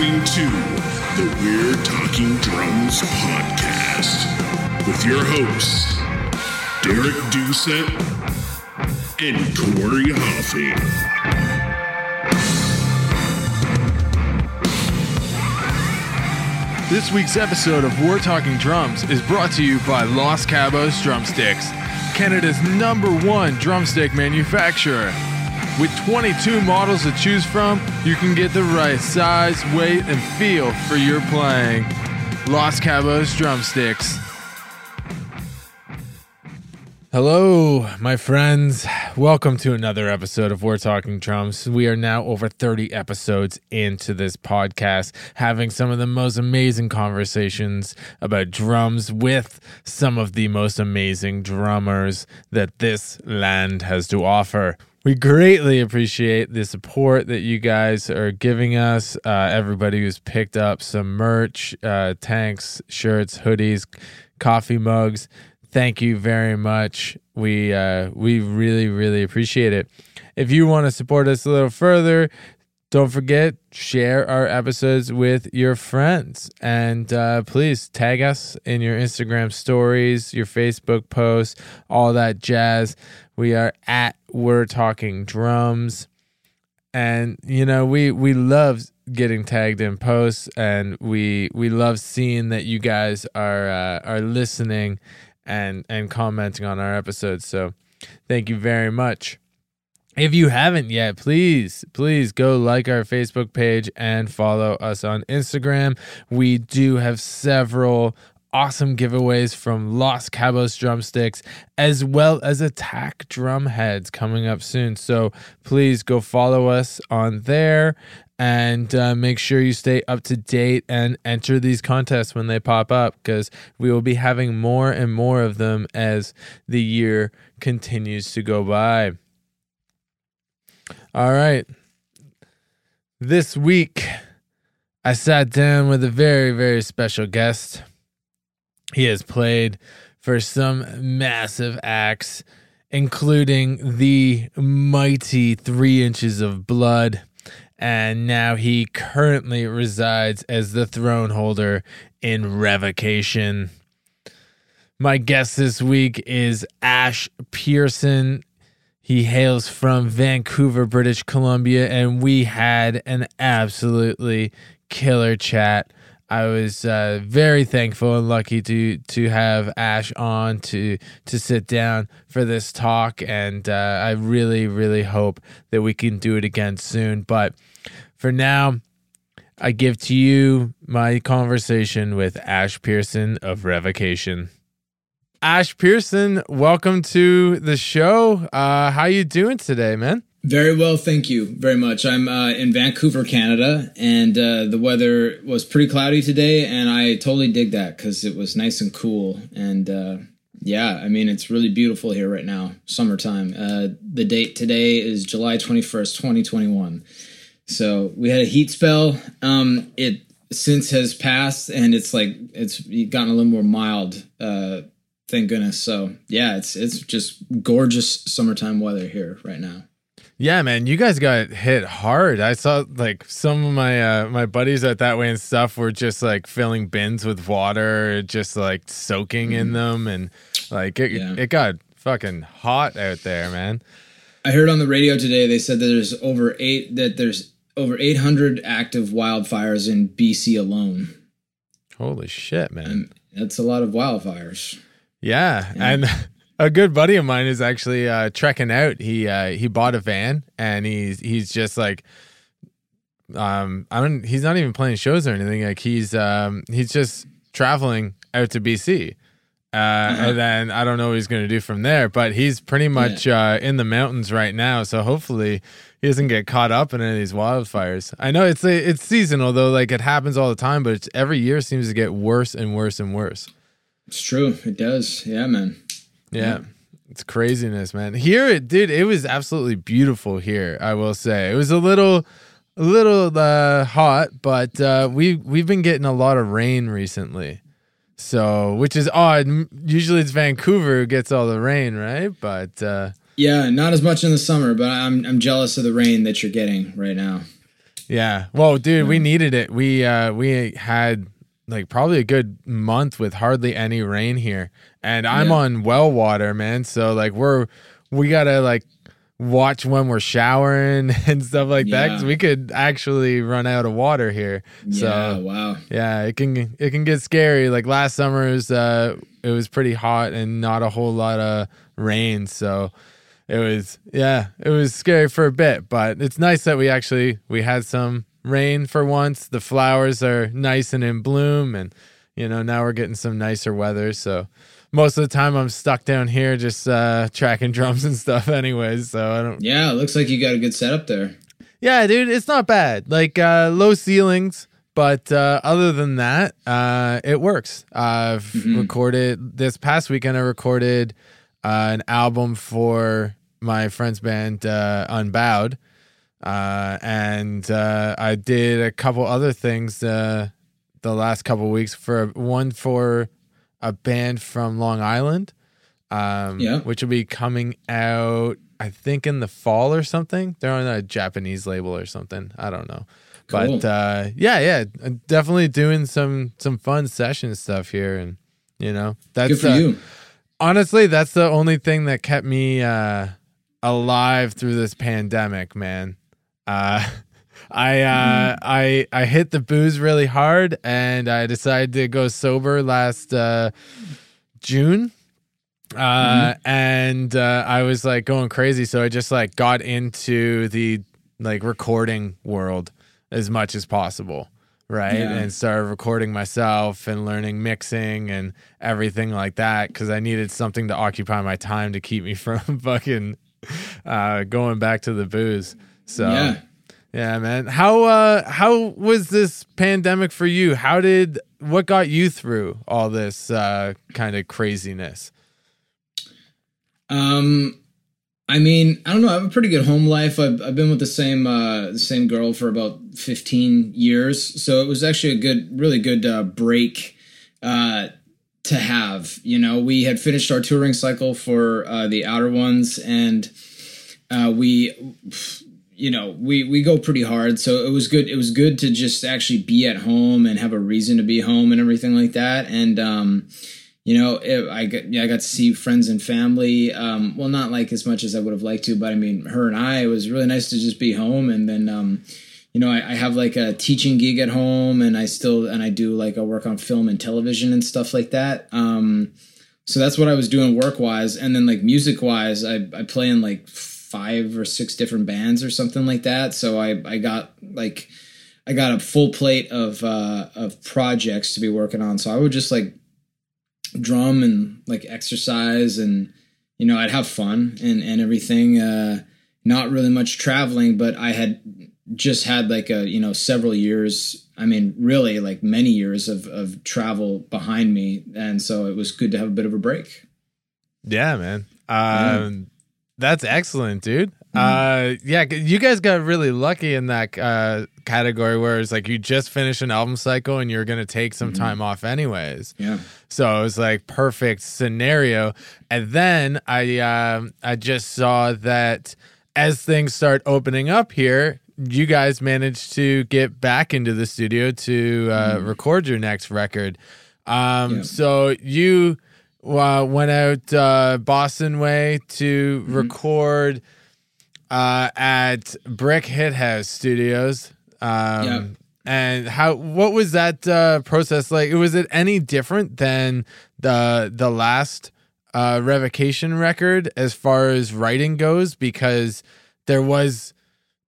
listening to the We're Talking Drums podcast with your hosts, Derek Doucette and Corey Hoffing. This week's episode of We're Talking Drums is brought to you by Los Cabos Drumsticks, Canada's number one drumstick manufacturer. With 22 models to choose from, you can get the right size, weight, and feel for your playing. Los Cabos Drumsticks. Hello, my friends. Welcome to another episode of We're Talking Drums. We are now over 30 episodes into this podcast, having some of the most amazing conversations about drums with some of the most amazing drummers that this land has to offer. We greatly appreciate the support that you guys are giving us. Uh, everybody who's picked up some merch, uh, tanks, shirts, hoodies, coffee mugs thank you very much. We uh, we really really appreciate it. If you want to support us a little further, don't forget share our episodes with your friends and uh, please tag us in your Instagram stories, your Facebook posts, all that jazz. We are at We're Talking Drums, and you know we we love getting tagged in posts and we we love seeing that you guys are uh, are listening and and commenting on our episodes. So thank you very much. If you haven't yet, please, please go like our Facebook page and follow us on Instagram. We do have several awesome giveaways from Los Cabos drumsticks as well as attack drum heads coming up soon. So please go follow us on there and uh, make sure you stay up to date and enter these contests when they pop up because we will be having more and more of them as the year continues to go by. All right. This week, I sat down with a very, very special guest. He has played for some massive acts, including the mighty Three Inches of Blood and now he currently resides as the throne holder in revocation. My guest this week is Ash Pearson. He hails from Vancouver, British Columbia, and we had an absolutely killer chat. I was uh, very thankful and lucky to to have Ash on to to sit down for this talk, and uh, I really really hope that we can do it again soon. But for now, I give to you my conversation with Ash Pearson of Revocation. Ash Pearson, welcome to the show. Uh, how you doing today, man? Very well, thank you very much. I'm uh, in Vancouver, Canada, and uh, the weather was pretty cloudy today, and I totally dig that because it was nice and cool. And uh, yeah, I mean, it's really beautiful here right now, summertime. Uh, the date today is July 21st, 2021. So we had a heat spell. Um, it since has passed, and it's like it's gotten a little more mild. Uh, thank goodness. So yeah, it's it's just gorgeous summertime weather here right now. Yeah, man, you guys got hit hard. I saw like some of my uh, my buddies at that way and stuff were just like filling bins with water, just like soaking mm. in them, and like it, yeah. it got fucking hot out there, man. I heard on the radio today they said that there's over eight that there's over 800 active wildfires in BC alone. Holy shit, man. And that's a lot of wildfires. Yeah. yeah. And a good buddy of mine is actually uh, trekking out. He uh, he bought a van and he's he's just like um I don't he's not even playing shows or anything. Like he's um he's just traveling out to BC. Uh, uh-huh. and then I don't know what he's going to do from there, but he's pretty much yeah. uh, in the mountains right now. So hopefully he doesn't get caught up in any of these wildfires. I know it's it's seasonal though, like it happens all the time, but it's every year seems to get worse and worse and worse. It's true. It does. Yeah, man. Yeah. yeah. It's craziness, man. Here it did. It was absolutely beautiful here. I will say it was a little, a little uh, hot, but uh, we we've been getting a lot of rain recently. So, which is odd. Usually it's Vancouver who gets all the rain, right? But uh, yeah, not as much in the summer, but I'm I'm jealous of the rain that you're getting right now. Yeah. Well, dude, we needed it. We uh we had like probably a good month with hardly any rain here. And I'm Yeah. on well water, man. So like we're we got to like watch when we're showering and stuff like that cuz we could actually run out of water here. Yeah, So wow. yeah, it can it can get scary. Like last summer it was uh it was pretty hot and not a whole lot of rain, so it was yeah, it was scary for a bit, but it's nice that we actually we had some rain for once. The flowers are nice and in bloom and you know, now we're getting some nicer weather, so most of the time I'm stuck down here just uh tracking drums and stuff anyways, so I don't Yeah, it looks like you got a good setup there. yeah, dude, it's not bad. Like uh low ceilings, but uh other than that, uh it works. I've Mhm. recorded this past weekend I recorded uh an album for my friend's band uh Unbowed. Uh and uh I did a couple other things uh the last couple weeks for one for a band from Long Island. Um Yeah. which will be coming out I think in the fall or something. They're on a Japanese label or something. I don't know. But uh yeah, yeah, definitely doing some some fun session stuff here and you know, that's Good for uh, you. honestly that's the only thing that kept me uh alive through this pandemic man uh i uh i i hit the booze really hard and i decided to go sober last uh june. Uh and uh i was like going crazy. So i just like got into the like recording world as much as possible right? Yeah. and started recording myself and learning mixing and everything like that because i needed something to occupy my time to keep me from fucking uh going back to the booze. So yeah. Yeah, man. How uh how was this pandemic for you? How did what got you through all this uh kind of craziness? Um, I mean, I don't know. I have a pretty good home life. I've, I've been with the same uh, the same girl for about fifteen years, so it was actually a good, really good uh, break uh, to have. You know, we had finished our touring cycle for uh, the Outer Ones, and uh, we, you know, we we go pretty hard. So it was good. It was good to just actually be at home and have a reason to be home and everything like that. And um, you know, it, I got yeah, I got to see friends and family. Um, well, not like as much as I would have liked to, but I mean, her and I. It was really nice to just be home, and then. Um, you know, I, I have like a teaching gig at home, and I still and I do like I work on film and television and stuff like that. Um, so that's what I was doing work wise, and then like music wise, I I play in like five or six different bands or something like that. So I I got like I got a full plate of uh, of projects to be working on. So I would just like drum and like exercise and you know I'd have fun and and everything. Uh, not really much traveling, but I had just had like a you know several years. I mean, really like many years of of travel behind me, and so it was good to have a bit of a break. Yeah, man. Um that's excellent, dude. Uh yeah, you guys got really lucky in that uh category where it's like you just finished an album cycle and you're going to take some time off anyways. Yeah. So it was like perfect scenario. And then I um I just saw that as things start opening up here, you guys managed to get back into the studio to uh, record your next record. Um, Yeah. So you uh, went out uh, Boston way to record uh, at Brick Hit House Studios. Um, Yeah. And how? What was that uh, process like? Was it any different than the the last uh, revocation record as far as writing goes? Because there was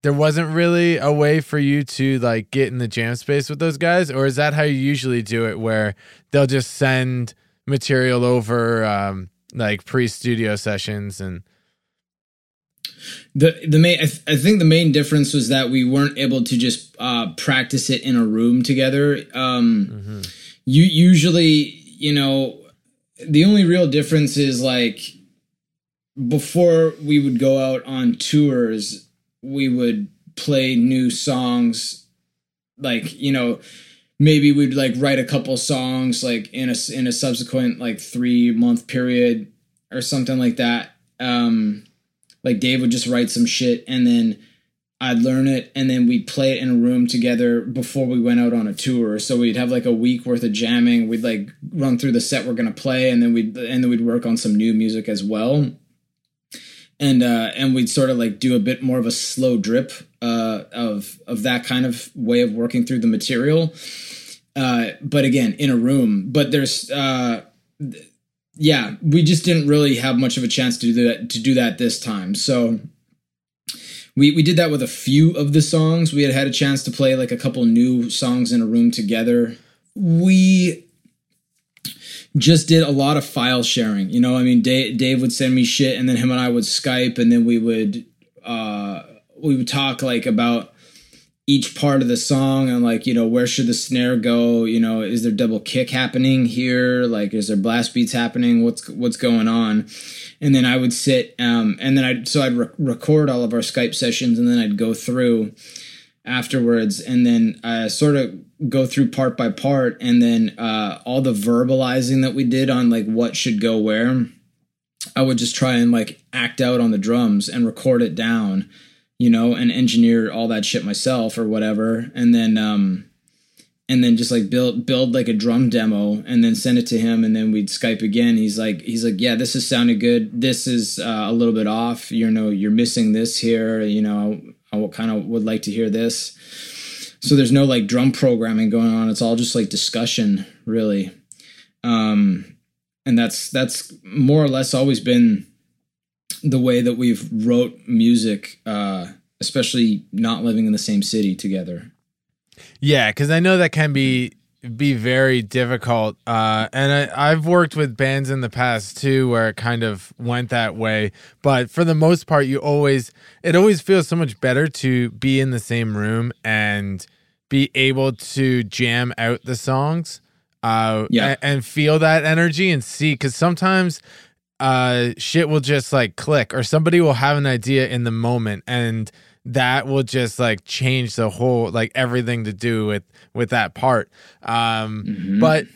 there wasn't really a way for you to like get in the jam space with those guys, or is that how you usually do it? Where they'll just send material over um, like pre studio sessions and The the main I, th- I think the main difference was that we weren't able to just uh, practice it in a room together. Um, You usually, you know, the only real difference is like before we would go out on tours, we would play new songs. Like you know, maybe we'd like write a couple songs like in a in a subsequent like three month period or something like that. Um, like Dave would just write some shit and then I'd learn it and then we'd play it in a room together before we went out on a tour. So we'd have like a week worth of jamming. We'd like run through the set we're gonna play and then we'd and then we'd work on some new music as well. And uh and we'd sort of like do a bit more of a slow drip uh of of that kind of way of working through the material. Uh but again in a room. But there's uh yeah, we just didn't really have much of a chance to do that to do that this time. So we we did that with a few of the songs. We had had a chance to play like a couple new songs in a room together. We just did a lot of file sharing. You know, I mean, Dave, Dave would send me shit, and then him and I would Skype, and then we would uh, we would talk like about each part of the song and like you know where should the snare go? You know is there double kick happening here? Like is there blast beats happening? What's what's going on? And then i would sit um, and then i so i'd re- record all of our skype sessions and then i'd go through afterwards and then sort of go through part by part and then uh, all the verbalizing that we did on like what should go where i would just try and like act out on the drums and record it down you know, and engineer all that shit myself or whatever, and then um, and then just like build build like a drum demo and then send it to him, and then we'd Skype again. He's like he's like, yeah, this is sounding good. This is uh, a little bit off. You know, you're missing this here. You know, I, kind of would like to hear this. So there's no like drum programming going on. It's all just like discussion, really. Um, and that's that's more or less always been the way that we've wrote music, uh, especially not living in the same city together. Yeah, because I know that can be be very difficult. Uh, and I, I've worked with bands in the past too, where it kind of went that way. But for the most part, you always it always feels so much better to be in the same room and be able to jam out the songs. Uh, Yeah. and, and feel that energy and see because sometimes uh shit will just like click or somebody will have an idea in the moment and that will just like change the whole like everything to do with with that part. Um but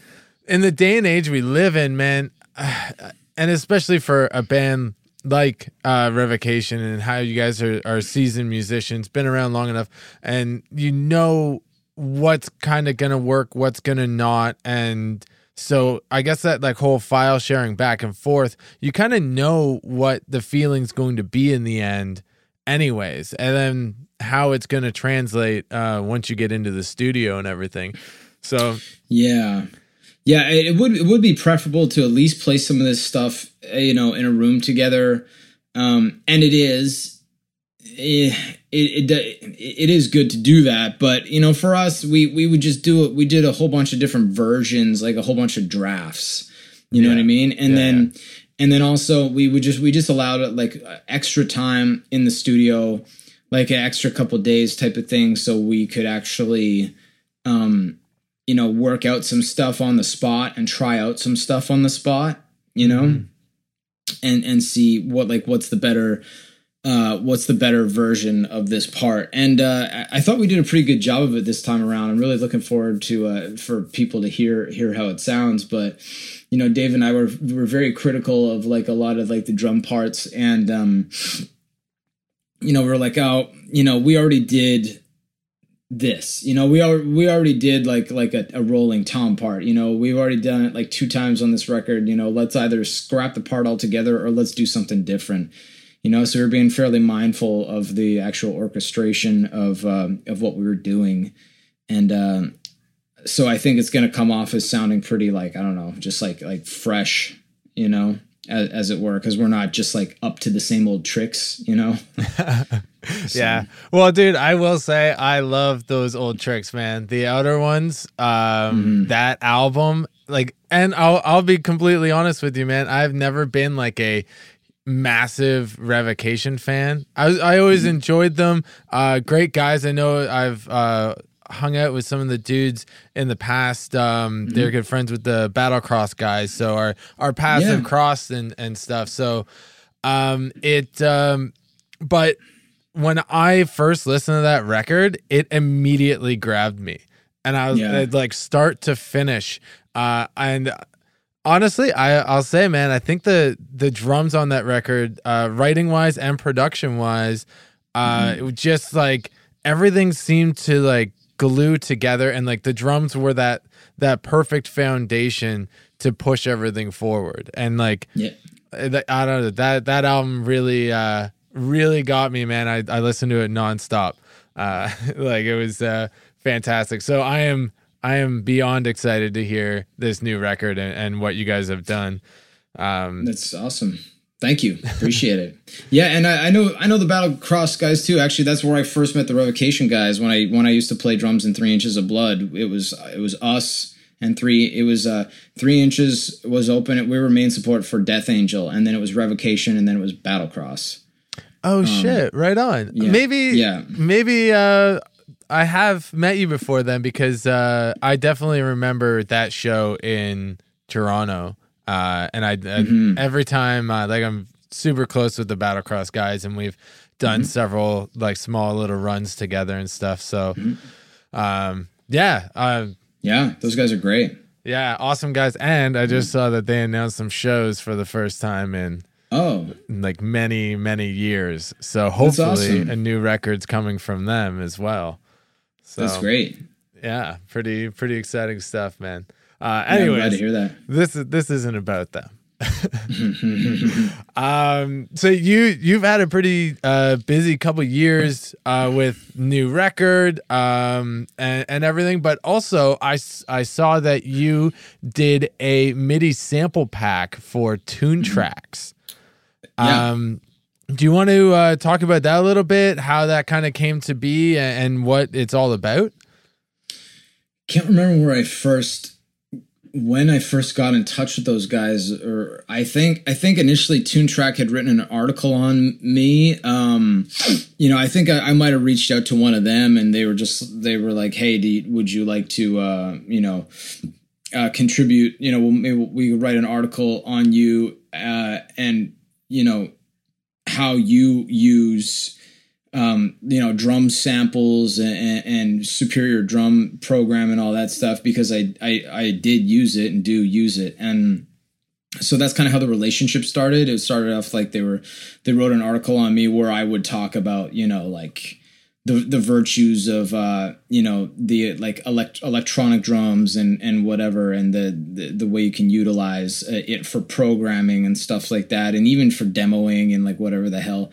in the day and age we live in man and especially for a band like uh revocation and how you guys are, are seasoned musicians been around long enough and you know what's kind of gonna work what's gonna not and so I guess that like whole file sharing back and forth, you kind of know what the feeling's going to be in the end, anyways, and then how it's going to translate uh, once you get into the studio and everything. So Yeah, yeah. It, it would it would be preferable to at least play some of this stuff, uh, you know, in a room together. Um, and it is. eh, It, it it is good to do that, but you know, for us, we we would just do it. We did a whole bunch of different versions, like a whole bunch of drafts. You know Yeah. what I mean? And Yeah, then and then also we would just we just allowed uh, like uh, extra time in the studio, like an extra couple days type of thing, so we could actually um you know work out some stuff on the spot and try out some stuff on the spot you know? Mm-hmm. And and see what like what's the better uh what's the better version of this part. And uh I- thought we did a pretty good job of it this time around. I'm really looking forward to uh for people to hear hear how it sounds. But you know dave and i were were very critical of like a lot of like the drum parts. And um you know we're like oh you know we already did this. You know we are we already did like like a, a rolling tom part. You know we've already done it like two times on this record. You know let's either scrap the part altogether or let's do something different you know so we're being fairly mindful of the actual orchestration of um, of what we were doing and um so i think it's going to come off as sounding pretty like i don't know just like like fresh you know as, as it were because we're not just like up to the same old tricks you know yeah. Well, dude, I will say I love those old tricks, man. The outer ones, um, that album, like, and I'll I'll be completely honest with you, man. I've never been like a massive revocation fan. I was- I always enjoyed them. Uh, great guys. I know I've uh hung out with some of the dudes in the past. Um, they're good friends with the Battlecross guys, so our our paths have Yeah. crossed and and stuff. So, um, it um, but when I first listened to that record, it immediately grabbed me, and I was Yeah. like start to finish. Uh, and honestly, I I'll say, man, I think the the drums on that record, uh, writing wise and production wise, Uh, it was just like everything seemed to like glue together, and like the drums were that that perfect foundation to push everything forward. And like, Yeah. I don't know that that album really uh really got me, man. I I listened to it nonstop. Uh, like it was uh fantastic. So I am I am beyond excited to hear this new record and, and what you guys have done. Um, That's awesome. Thank you. Appreciate it. Yeah, and I, I know I know the Battlecross guys too. Actually, that's where I first met the Revocation guys when I when I used to play drums in Three Inches of Blood. It was it was us and three. It was uh Three Inches was open. We were main support for Death Angel, and then it was Revocation, and then it was Battlecross. oh shit! Right on. Um, yeah, Maybe yeah. maybe uh, I have met you before then because uh, I definitely remember that show in Toronto. Uh, and I, I Mm-hmm. every time uh, like I'm super close with the Battlecross guys, and we've done Mm-hmm. several like small little runs together and stuff. So, Mm-hmm. um, yeah, uh, Yeah, those guys are great. yeah, awesome guys. And I just saw that they announced some shows for the first time in Oh, like many many years. So hopefully awesome. a new record's coming from them as well. So that's great. yeah, pretty pretty exciting stuff, man. Uh, Yeah, I'm glad anyways, to hear that. this this isn't about them. um, so you you've had a pretty uh, busy couple years uh, with new record um, and, and everything, but also I, I saw that you did a MIDI sample pack for Toontracks. Yeah. Um, do you want to uh, talk about that a little bit? How that kind of came to be and, and what it's all about? can't remember where I first when I first got in touch with those guys or I think I think initially Toontrack had written an article on me um you know I think I, I might have reached out to one of them and they were just they were like hey you, would you like to uh you know uh contribute you know maybe we write an article on you uh and you know how you use um, you know, drum samples and, and superior drum program and all that stuff because I, I I did use it and do use it and so that's kind of how the relationship started. It started off like they were they wrote an article on me where I would talk about you know like the the virtues of uh you know the like elect- electronic drums and and whatever and the, the the way you can utilize uh, it for programming and stuff like that and even for demoing and like whatever the hell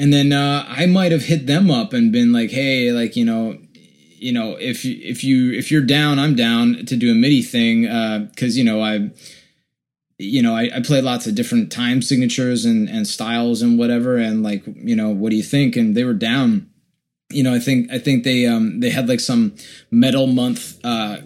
and then uh, I might have hit them up and been like, "Hey, like you know, you know, if you if you if you're down, I'm down to do a MIDI thing because you know I, you know, I, I play lots of different time signatures and and styles and whatever, and like you know, what do you think? And they were down. You know, I think I think they um they had like some metal month uh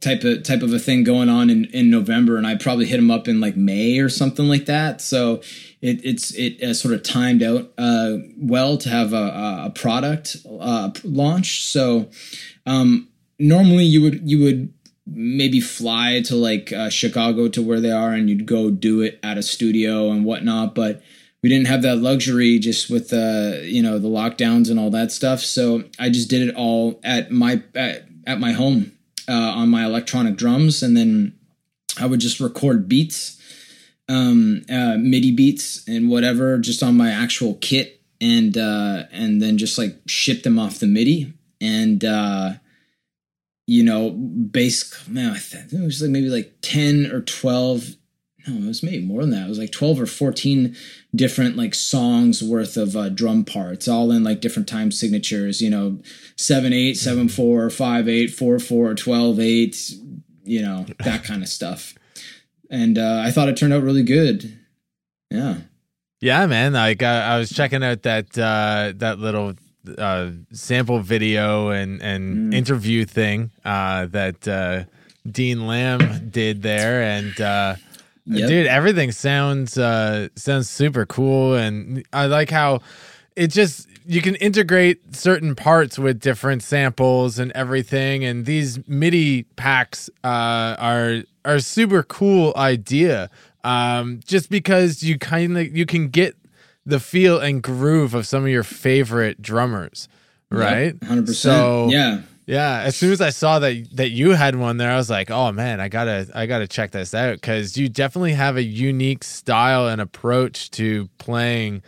type of type of a thing going on in in November, and I probably hit them up in like May or something like that. So it it's it uh, sort of timed out uh, well to have a, a product uh, launch. So um, normally you would you would maybe fly to like uh, Chicago to where they are, and you'd go do it at a studio and whatnot, but. We didn't have that luxury just with the you know the lockdowns and all that stuff. So I just did it all at my at, at my home uh, on my electronic drums, and then I would just record beats um, uh, MIDI beats and whatever just on my actual kit and uh, and then just like ship them off the MIDI. And uh, you know bass man I think it was like maybe like 10 or 12 no it was maybe more than that. It was like 12 or 14 different like songs worth of uh, drum parts all in like different time signatures you know 7 8 7 4 5 8 4 4 12 8 you know that kind of stuff and uh, I thought it turned out really good. Yeah, Yeah, man. Like I, I was checking out that uh, that little uh, sample video and and Mm. interview thing uh, that uh, Dean Lamb did there, and uh, Yep. dude, everything sounds uh, sounds super cool, and I like how it just you can integrate certain parts with different samples and everything. And these midi packs uh, are are super cool idea. Um, just because you kind of you can get the feel and groove of some of your favorite drummers right? Hundred So- percent. Yeah, yeah, as soon as I saw that that you had one there, I was like, "Oh man, I gotta I gotta check this out" because you definitely have a unique style and approach to playing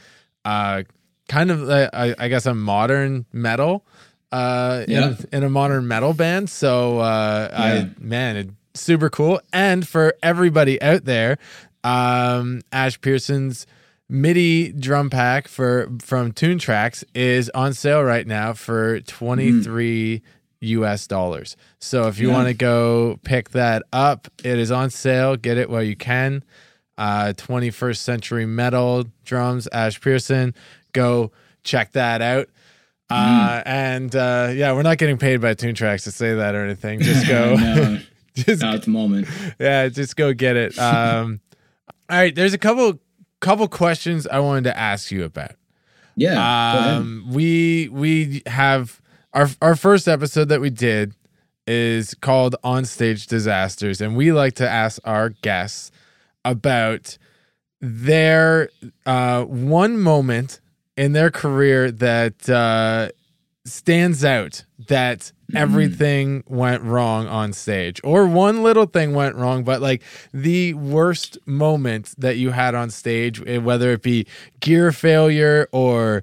uh, kind of uh, I, I guess a modern metal uh Yeah. in, in a modern metal band so uh Yeah. i man it, super cool and for everybody out there um ash pearson's midi drum pack for from Toontracks is on sale right now for 23 us dollars. So if you Yeah. want to go pick that up it is on sale. Get it while you can. Uh 21st century metal drums ash pearson. Go check that out. Uh and uh yeah we're not getting paid by Toontracks to say that or anything. Just go no, just at the moment. yeah just go get it. Um all right there's a couple couple questions i wanted to ask you about. Yeah. go ahead. um we we have our our first episode that we did is called on stage disasters and we like to ask our guests about their uh one moment in their career that uh stands out that everything went wrong on stage or one little thing went wrong but like the worst moment that you had on stage eh, whether it be gear failure or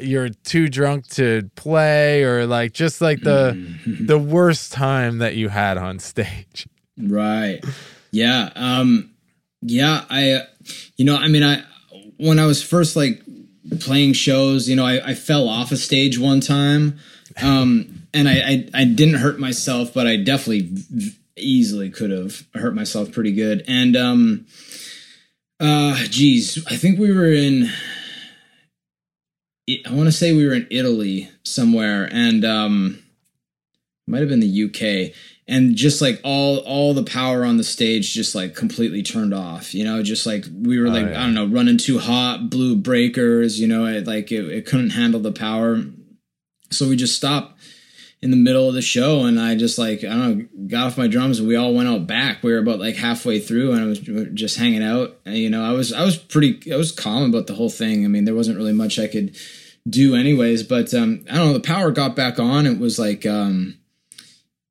you're too drunk to play or like just like the the worst time that you had on stage Right. Yeah. Um yeah, I you know, I mean I when I was first like playing shows, you know, I, I fell off a stage one time. Um and I, I I didn't hurt myself, but I definitely v- easily could have hurt myself pretty good. And um uh geez, I think we were in I want to say we were in Italy somewhere and um might have been the UK and just like all all the power on the stage just like completely turned off you know? Just like we were like yeah. i don't know running too hot blew breakers you know? It like it, it couldn't handle the power. So we just stopped in the middle of the show and i just like i don't know got off my drums and we all went out back. We were about like halfway through and i was just hanging out. And, you know i was i was pretty i was calm about the whole thing. I mean there wasn't really much i could do anyways but um i don't know the power got back on. It was like um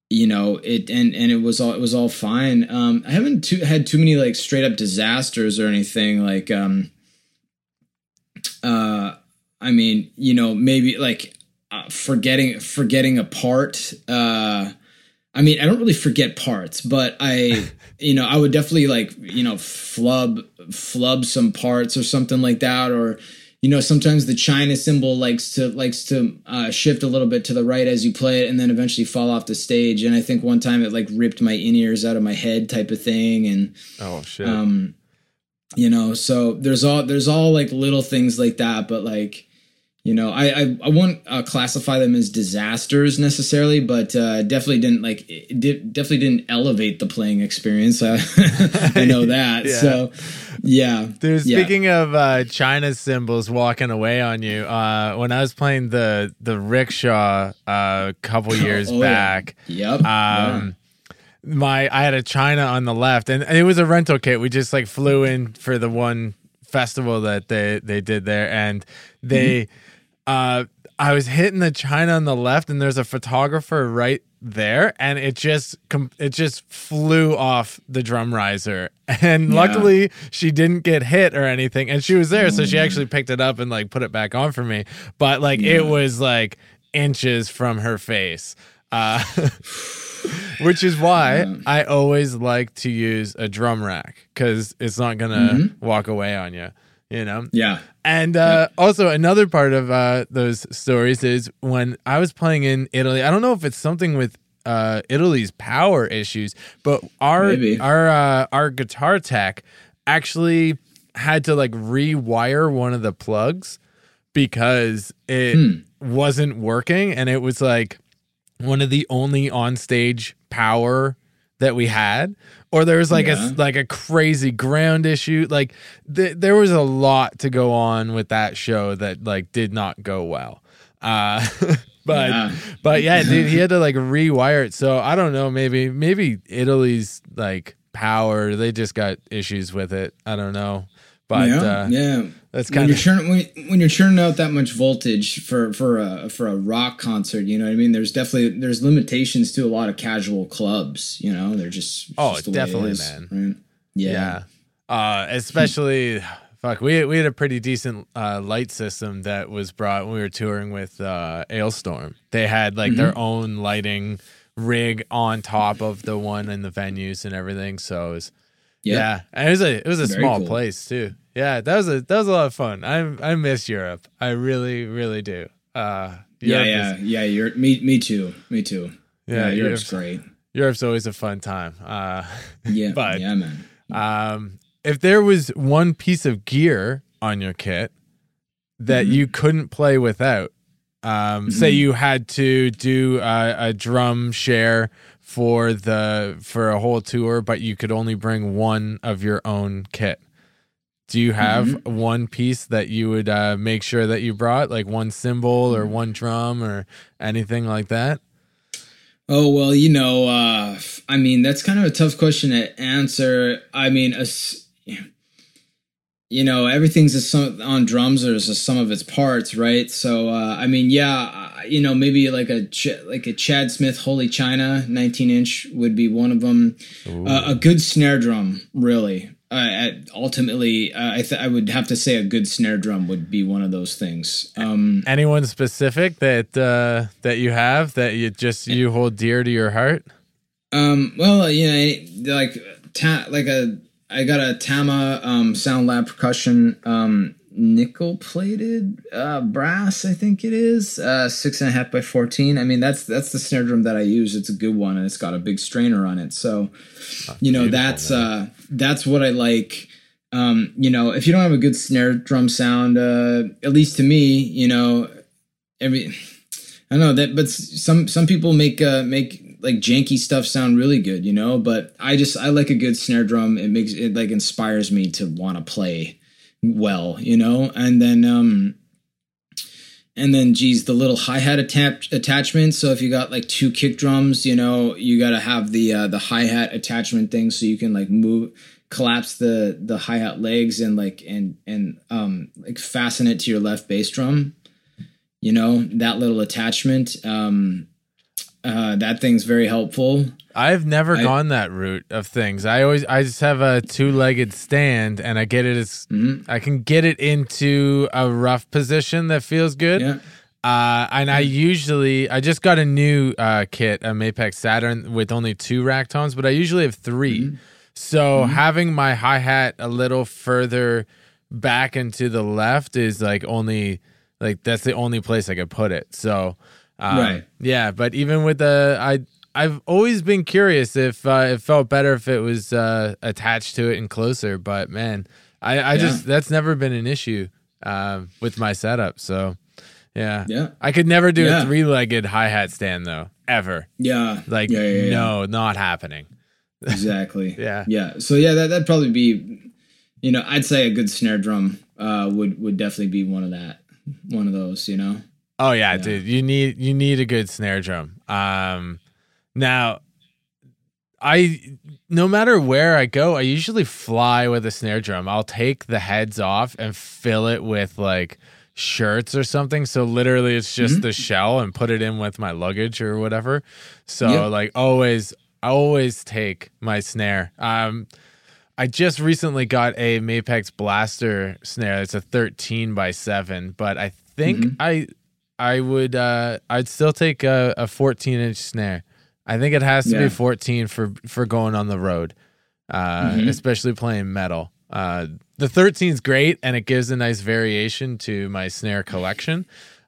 you know it and and it was all it was all fine. Um i haven't too, had too many like straight up disasters or anything like um uh i mean you know maybe like uh, forgetting forgetting a part uh i mean i don't really forget parts but i you know i would definitely like you know flub flub some parts or something like that or you know sometimes the china cymbal likes to likes to uh, shift a little bit to the right as you play it and then eventually fall off the stage. And i think one time it like ripped my in-ears out of my head type of thing. And oh shit. um you know so there's all there's all like little things like that but like you know i i, I won't uh, classify them as disasters necessarily but uh definitely didn't like did, definitely didn't elevate the playing experience i, I know that Yeah. so yeah Dude, yeah. speaking of uh, China cymbals walking away on you, uh, when I was playing the the rickshaw uh, a couple years Oh, yeah. back, yep yeah. um, my I had a China on the left, and it was a rental kit. We just like flew in for the one festival that they they did there, and they, uh, I was hitting the China on the left, and there's a photographer right there, and it just com- it just flew off the drum riser, and Yeah. luckily she didn't get hit or anything, and she was there, so she actually picked it up and like put it back on for me, but like it was like inches from her face. Uh, which is why I always like to use a drum rack because it's not gonna walk away on you, you know. yeah And uh, also another part of uh, those stories is when I was playing in Italy. I don't know if it's something with uh, Italy's power issues, but our Maybe. our uh, our guitar tech actually had to like rewire one of the plugs because it Hmm. wasn't working, and it was like one of the only on stage power that we had or there was like Yeah. a like a crazy ground issue like th- there was a lot to go on with that show that like did not go well uh but Yeah. but yeah dude he had to like rewire it so i don't know maybe maybe italy's like power they just got issues with it i don't know but yeah, uh yeah. that's when kind you're of churning when, when you're churning out that much voltage for for a for a rock concert, you know what I mean. There's definitely there's limitations to a lot of casual clubs. You know, they're just Oh, just the way it definitely, is, man. Right? Yeah. yeah uh especially fuck, we we had a pretty decent uh, light system that was brought when we were touring with uh, Alestorm. They had like their own lighting rig on top of the one in the venues and everything. So it was, Yeah, and it was a it was a Very small cool. place too. Yeah, that was a that was a lot of fun. I I miss Europe. I really really do. Uh, Yeah, Europe yeah, is- yeah. You're me, me too, me too. Yeah, Yeah, Europe's Europe's- great. Europe's always a fun time. Uh, Yeah, But- yeah, man. Um, if there was one piece of gear on your kit that Mm-hmm. you couldn't play without, um, say you had to do a, a drum share for the for a whole tour, but you could only bring one of your own kit. Do you have Mm-hmm. one piece that you would uh, make sure that you brought, like one cymbal or one drum or anything like that? Oh well, you know, uh, I mean that's kind of a tough question to answer. I mean, a s you know, everything's a sum, on drums. There's a sum of its parts, right? So, uh, I mean, yeah, you know, maybe like a Ch- like a Chad Smith Holy China 19 inch would be one of them. Uh, a good snare drum, really. Uh, at- ultimately, uh, I th- I would have to say a good snare drum would be one of those things. Um, Anyone specific that uh, that you have that you just you hold dear to your heart? Um, well, you know, like ta- like a I got a Tama um, Sound Lab percussion um, nickel plated uh, brass. I think it is uh, six and a half by fourteen. I mean, that's that's the snare drum that I use. It's a good one, and it's got a big strainer on it. So, you know, that's uh, that's what I like. Um, you know, if you don't have a good snare drum sound, uh, at least to me, you know, every I know that, but some some people make uh, make like janky stuff sound really good, you know. But I just I like a good snare drum. It makes it like inspires me to want to play well, you know. And then um, and then geez, the little hi hat attach attachment. So if you got like two kick drums, you know, you got to have the uh, the hi hat attachment thing so you can like move collapse the the hi hat legs and like and and um like fasten it to your left bass drum you know that little attachment um uh that thing's very helpful I've never I- gone that route of things. I always I just have a two legged stand and I get it as Mhm. I can get it into a rough position that feels good. yeah Uh, and I usually I just got a new uh, kit, a Mapex Saturn with only two rack tones, but I usually have 3 So having my hi hat a little further back and to the left is like only like that's the only place I could put it. So um, Right. yeah, but even with the I I've always been curious if uh, it felt better if it was uh, attached to it and closer, but man, I, I just that's never been an issue um, with my setup. So yeah, yeah I could never do Yeah. a three legged hi hat stand though, ever. yeah Like yeah, yeah, yeah. no, not happening. exactly Yeah. yeah so yeah that, that'd probably be you know i'd say a good snare drum uh would would definitely be one of that one of those you know Oh yeah, dude. You need you need a good snare drum. Um now I no matter where I go, I usually fly with a snare drum. I'll take the heads off and fill it with like shirts or something. So literally it's just the shell and put it in with my luggage or whatever. So Yeah. like always I always take my snare. Um I just recently got a Mapex Blaster snare. It's a 13 by 7, but I think I I would uh I'd still take a, a 14 inch snare. I think it has to Yeah. be 14 for for going on the road, uh, Mhm. especially playing metal. Uh, the 13 is great and it gives a nice variation to my snare collection.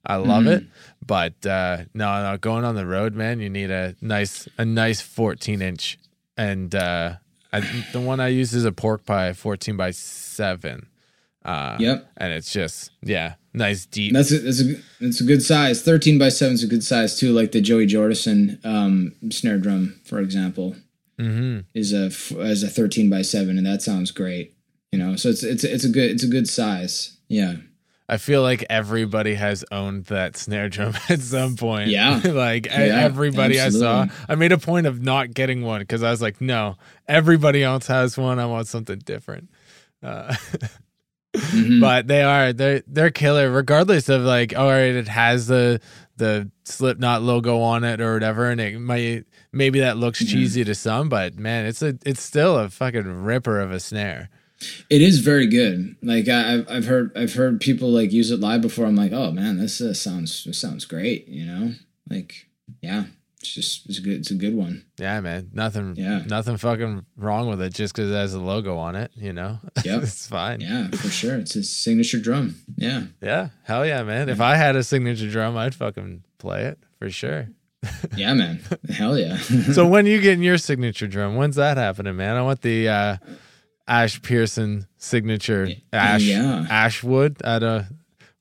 I love it, but uh, no, no, going on the road, man, you need a nice a nice 14 inch, and uh, I, the one I use is a pork pie 14 by seven. Uh, Yep. and it's just yeah, nice deep. That's a, that's a that's a good size. Thirteen by seven is a good size too. Like the Joey Jordison um, snare drum, for example, hmm is a is a thirteen by seven, and that sounds great. You know, so it's it's it's a good it's a good size. Yeah, I feel like everybody has owned that snare drum at some point. Yeah. like Yeah, everybody I saw. I made a point of not getting one because I was like, no, everybody else has one. I want something different. Uh, Mhm. but they are they're they're killer regardless of like all right it has the the slipknot logo on it or whatever and it might maybe that looks cheesy to some but man it's a it's still a fucking ripper of a snare It is very good. Like I, have I've heard I've heard people like use it live before. I'm like, oh man, this uh, sounds this sounds great. You know, like yeah, it's just it's a good it's a good one. Yeah, man. Nothing. Yeah. Nothing fucking wrong with it just because it has a logo on it. You know. Yep. it's fine. Yeah, for sure. It's his signature drum. Yeah. Yeah. Hell yeah, man. If I had a signature drum, I'd fucking play it for sure. Yeah, man. Hell yeah. so when you getting your signature drum? When's that happening, man? I want the uh, Ash Pearson signature. Ash yeah. Ashwood at a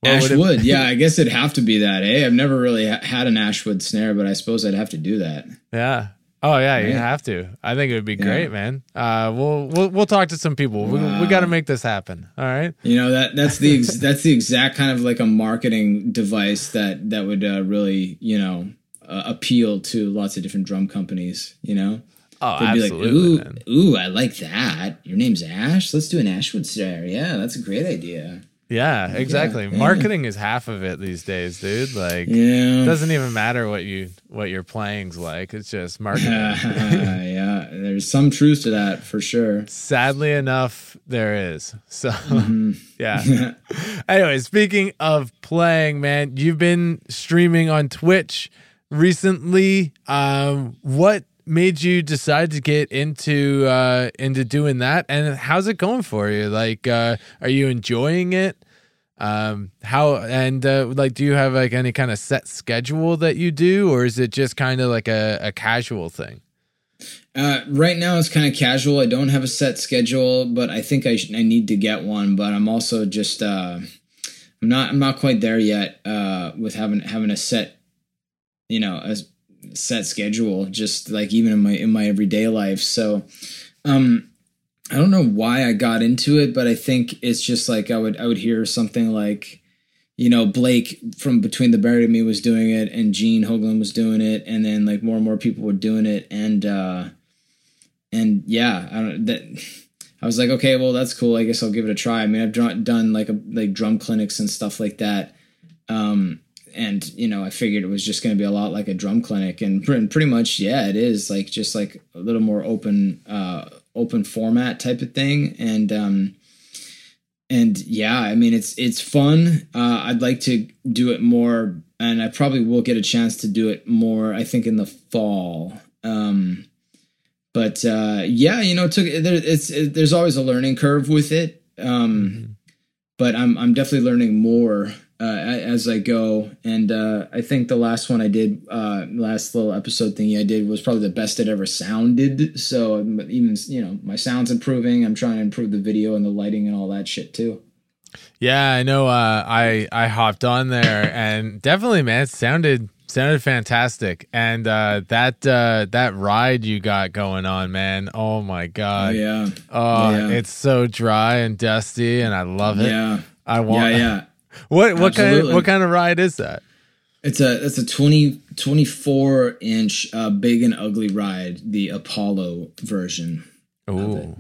what would Ashwood. yeah, I guess it'd have to be that. Eh, I've never really ha- had an Ashwood snare, but I suppose I'd have to do that. Yeah. Oh yeah, you Right. have to. I think it would be great, man. Uh, we'll we'll we'll talk to some people. We, we got to make this happen. All right. You know that that's the ex- that's the exact kind of like a marketing device that that would uh, really you know uh, appeal to lots of different drum companies. You know, Oh, they'd absolutely, be like, man. "Ooh, ooh, I like that. Your name's Ash. Let's do an Ashwood snare. Yeah, that's a great idea." Yeah, exactly. yeah. Marketing is half of it these days, dude. Like, it doesn't even matter what you what your playing's like. It's just marketing. yeah, there's some truth to that for sure. Sadly enough, there is. So, Mm-hmm. yeah. anyway, speaking of playing, man, you've been streaming on Twitch recently. Um, what made you decide to get into uh, into doing that, and how's it going for you? Like, uh, are you enjoying it? Um, how and uh, like, do you have like any kind of set schedule that you do, or is it just kind of like a, a casual thing? Uh, right now it's kind of casual. I don't have a set schedule, but I think I sh- I need to get one. But I'm also just uh, I'm not I'm not quite there yet uh, with having having a set you know a s- set schedule. Just like even in my in my everyday life. So um, I don't know why I got into it, but I think it's just like I would I would hear something like you know, Blake from Between the Buried and Me was doing it, and Gene Hoglan was doing it, and then like more and more people were doing it, and uh, and yeah, I don't that. I was like, okay, well, that's cool. I guess I'll give it a try. I mean, I've done like a like drum clinics and stuff like that, um, and you know, I figured it was just going to be a lot like a drum clinic, and pre- pretty much, yeah, it is like just like a little more open, uh, open format type of thing, and um, and yeah, I mean it's it's fun. Uh, I'd like to do it more, and I probably will get a chance to do it more. I think in the fall. Um, but uh, yeah, you know, it took there, it's it, there's always a learning curve with it. Um, But I'm I'm definitely learning more uh, as I go, and uh, I think the last one I did, uh, last little episode thingy I did was probably the best it ever sounded. So um, even you know my sound's improving. I'm trying to improve the video and the lighting and all that shit too. Yeah, I know. Uh, I I hopped on there and definitely, man, it sounded sounded fantastic. And uh, that uh, that ride you got going on, man. Oh my Oh god. yeah, Oh, Yeah. it's so dry and dusty, and I love it. yeah, I want. yeah, yeah. What what kind Absolutely. what kind of ride is that? It's a it's a 20, 24 inch uh, big and ugly ride, the Apollo version. Oh,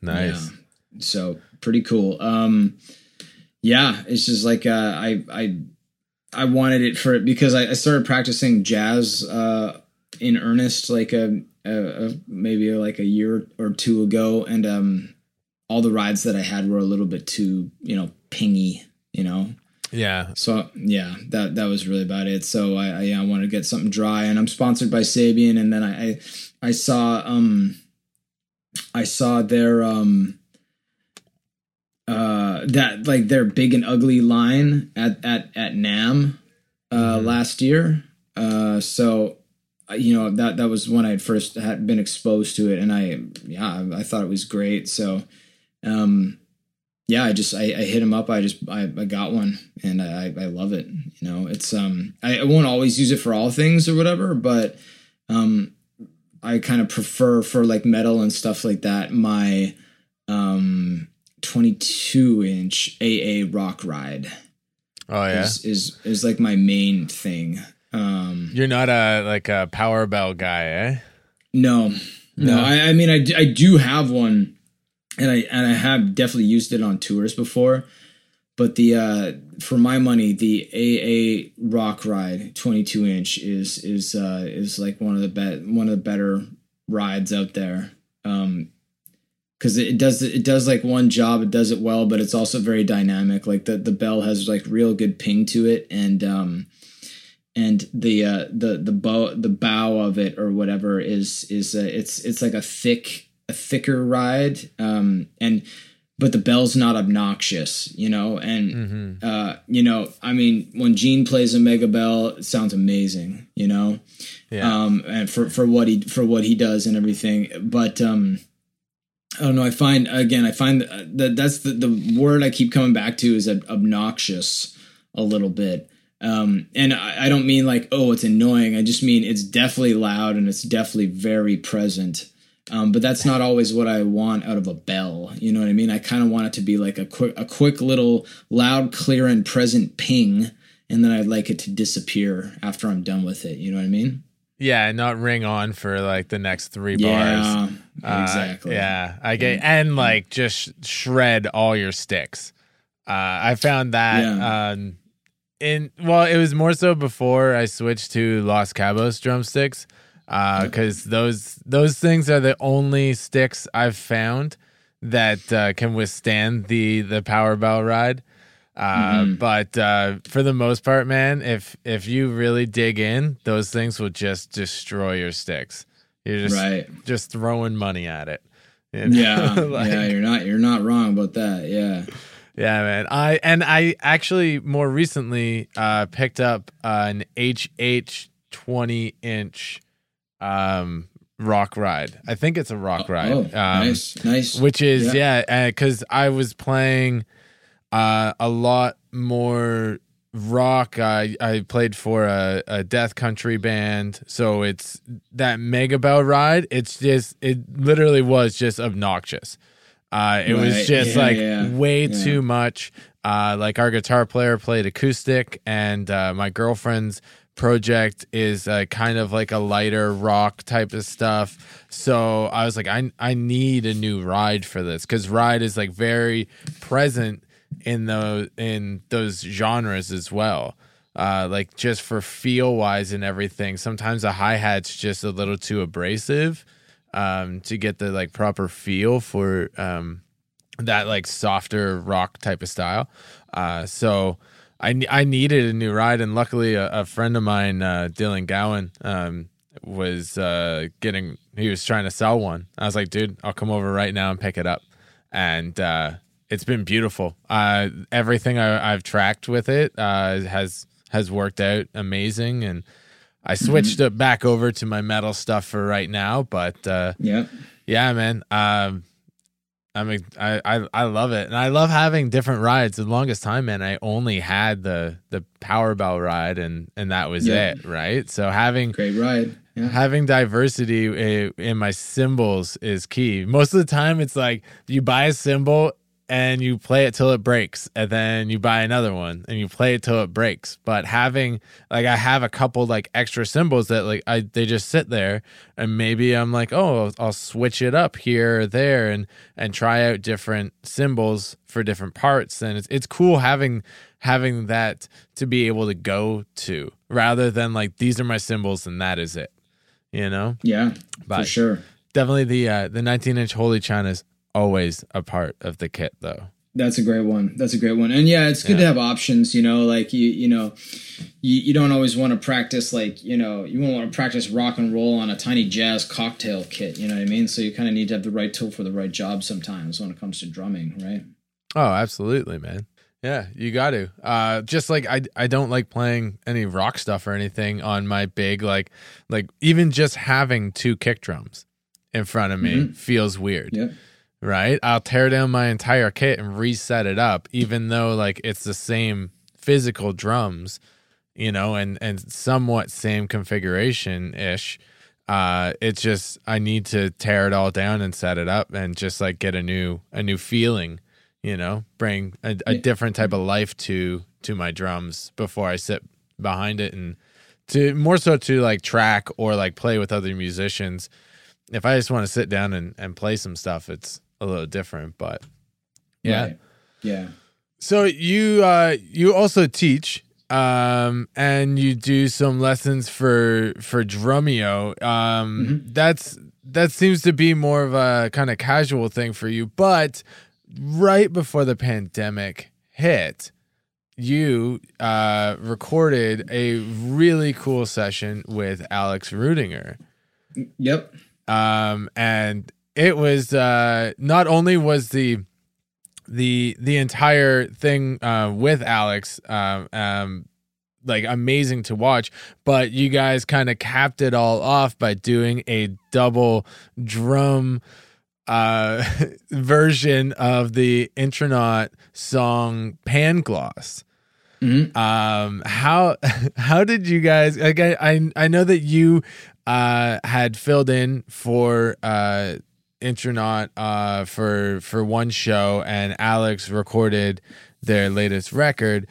nice. Yeah. So pretty cool. Um, yeah, it's just like uh, I I I wanted it for it because I, I started practicing jazz uh, in earnest like a, a, a maybe like a year or two ago, and um, all the rides that I had were a little bit too you know pingy, you know. Yeah. So yeah, that that was really about it. So I I, yeah, I wanted to get something dry, and I'm sponsored by Sabian, and then I I, I saw um I saw their um uh that like their big and ugly line at at at NAMM uh Mhm. last year. Uh so uh, you know that that was when I had first had been exposed to it and I yeah, I, I thought it was great. So um yeah, I just I, I hit him up. I just I, I got one and I I love it. You know, it's um I, I won't always use it for all things or whatever, but um I kind of prefer for like metal and stuff like that my um 22 inch AA rock ride Oh yeah. is is is like my main thing. Um You're not a like a power bell guy, eh? no. No, No. I, I mean I, I do have one and I and I have definitely used it on tours before. But the uh for my money, the AA Rock Ride 22 inch is is uh is like one of the be- one of the better rides out there. Um because it does it does like one job it does it well but it's also very dynamic like the the bell has like real good ping to it and um and the uh the the bow the bow of it or whatever is is uh, it's it's like a thick a thicker ride um and but the bell's not obnoxious you know and Mm-hmm. uh you know i mean when gene plays a mega bell it sounds amazing you know Yeah. um and for for what he for what he does and everything but um I don't know. I find again. I find that that's the, the word I keep coming back to is obnoxious a little bit. Um, and I, I don't mean like oh it's annoying. I just mean it's definitely loud and it's definitely very present. Um, but that's not always what I want out of a bell. You know what I mean? I kind of want it to be like a quick, a quick little loud, clear, and present ping, and then I'd like it to disappear after I'm done with it. You know what I mean? yeah, not ring on for like the next three bars. Yeah, Uh, exactly. yeah, I get and like just shred all your sticks. Uh, I found that Yeah. um, in well, it was more so before I switched to Los Cabos drumsticks because those those things are the only sticks I've found that uh, can withstand the the power bell ride. Uh, Mm-hmm. But uh, for the most part, man, if if you really dig in, those things will just destroy your sticks. You're just Right. just throwing money at it. You know? Yeah, Like, yeah, you're not you're not wrong about that. Yeah. yeah, man. I and I actually more recently uh, picked up an HH twenty inch um, rock ride. I think it's a rock ride. Oh, um, nice, nice. which is Yeah. yeah, because I was playing uh, a lot more rock. I I played for a, a death country band, so it's that mega bell ride. It's just it literally was just obnoxious. Uh, it was just Yeah, like yeah. way too much. Uh, like our guitar player played acoustic, and uh, my girlfriend's project is uh, kind of like a lighter rock type of stuff. So I was like, I I need a new ride for this because ride is like very present in those in those genres as well. Uh, like just for feel wise and everything. Sometimes the hi hat's just a little too abrasive um, to get the like proper feel for um, that like softer rock type of style. Uh, so I I needed a new ride, and luckily a, a friend of mine, uh, Dylan Gowan, um, was uh, getting he was trying to sell one. I was like, dude, I'll come over right now and pick it up, and uh, it's been beautiful. Uh, everything I, I've tracked with it uh, has has worked out amazing, and I switched it back over to my metal stuff for right now, but. Uh, yeah. yeah, man. Um, I mean, I, I I love it, and I love having different rides. The longest time, man, I only had the the power bell ride, and and that was Yeah. it, right? So having Great ride. Yeah. having diversity i- in my cymbals is key. Most of the time, it's like you buy a cymbal and you play it till it breaks, and then you buy another one and you play it till it breaks. But having like I have a couple like extra cymbals that like I they just sit there, and maybe I'm like, oh, I'll, I'll switch it up here or there, and and try out different cymbals for different parts. And it's it's cool having having that to be able to go to rather than like these are my cymbals and that is it you know Yeah. But- for sure. definitely the uh the 19 inch holy china is always a part of the kit though That's a great one. That's a great one. And yeah, it's good to have options, you know, like you you know, you, you don't always want to practice like, you know, you won't want to practice rock and roll on a tiny jazz cocktail kit, you know what I mean? So you kind of need to have the right tool for the right job sometimes when it comes to drumming, right? oh absolutely man yeah you got to uh just like i i don't like playing any rock stuff or anything on my big like like even just having two kick drums in front of me feels weird Yeah. Right? I'll tear down my entire kit and reset it up, even though like it's the same physical drums, you know, and and somewhat same configuration ish. Uh, it's just I need to tear it all down and set it up and just like get a new a new feeling, you know, bring a, a different type of life to to my drums before I sit behind it and to more so to like track or like play with other musicians if I just want to sit down and, and play some stuff, it's a little different. But yeah. Right. Yeah. So you uh you also teach um, and you do some lessons for for Drumeo. Um, Mm-hmm. that's that seems to be more of a kind of casual thing for you. But right before the pandemic hit, you uh, recorded a really cool session with Alex Rudinger. Yep. um, and it was uh, not only was the the the entire thing uh, with Alex um, um, like amazing to watch, but you guys kind of capped it all off by doing a double drum uh version of the intronaut song Pangloss Mhm. um how how did you guys like I, I i know that you uh had filled in for uh intronaut uh for for one show and alex recorded their latest record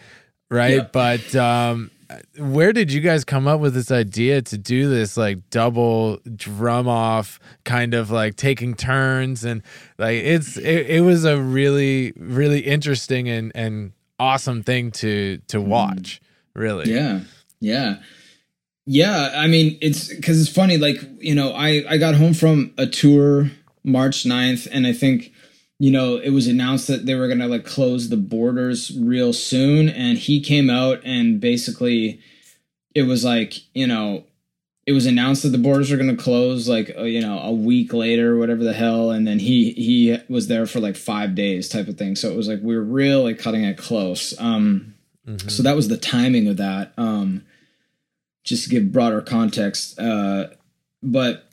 right Yeah. but um where did you guys come up with this idea to do this like double drum off kind of like taking turns and like it's it, it was a really really interesting and and awesome thing to to watch really Yeah. Yeah. Yeah. I mean, it's because it's funny. Like, you know, I, I got home from a tour March 9th, and I think, you know, it was announced that they were going to like close the borders real soon. And he came out and basically it was like, you know, it was announced that the borders were going to close like uh, you know a week later whatever the hell and then he he was there for like five days type of thing so it was like we were really cutting it close um Mhm. so that was the timing of that um just to give broader context uh but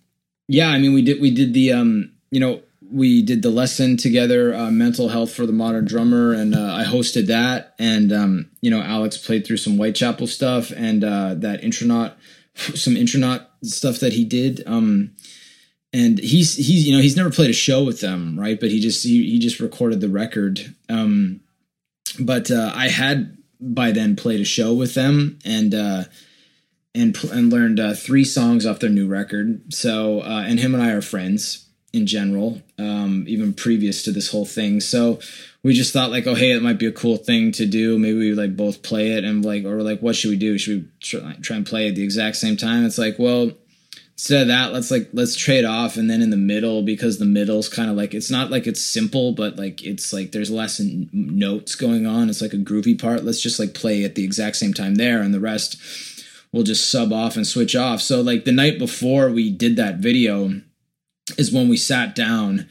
yeah i mean we did we did the um you know we did the lesson together uh, mental health for the modern drummer and uh, i hosted that and um you know alex played through some whitechapel stuff and uh that intronaut some intronaut stuff that he did um and he's he's you know he's never played a show with them right? But he just he, he just recorded the record um but uh i had by then played a show with them and uh and and learned uh, three songs off their new record. So and him and i are friends in general um even previous to this whole thing. So we just thought like oh hey it might be a cool thing to do. Maybe we like both play it and like or like what should we do? Should we try, and play at the exact same time? It's like well instead of that let's like let's trade off and then in the middle because the middle's kind of like it's not like it's simple but like it's like there's less notes going on. It's like a groovy part. Let's just like play at the exact same time there and the rest we'll just sub off and switch off. So like the night before we did that video is when we sat down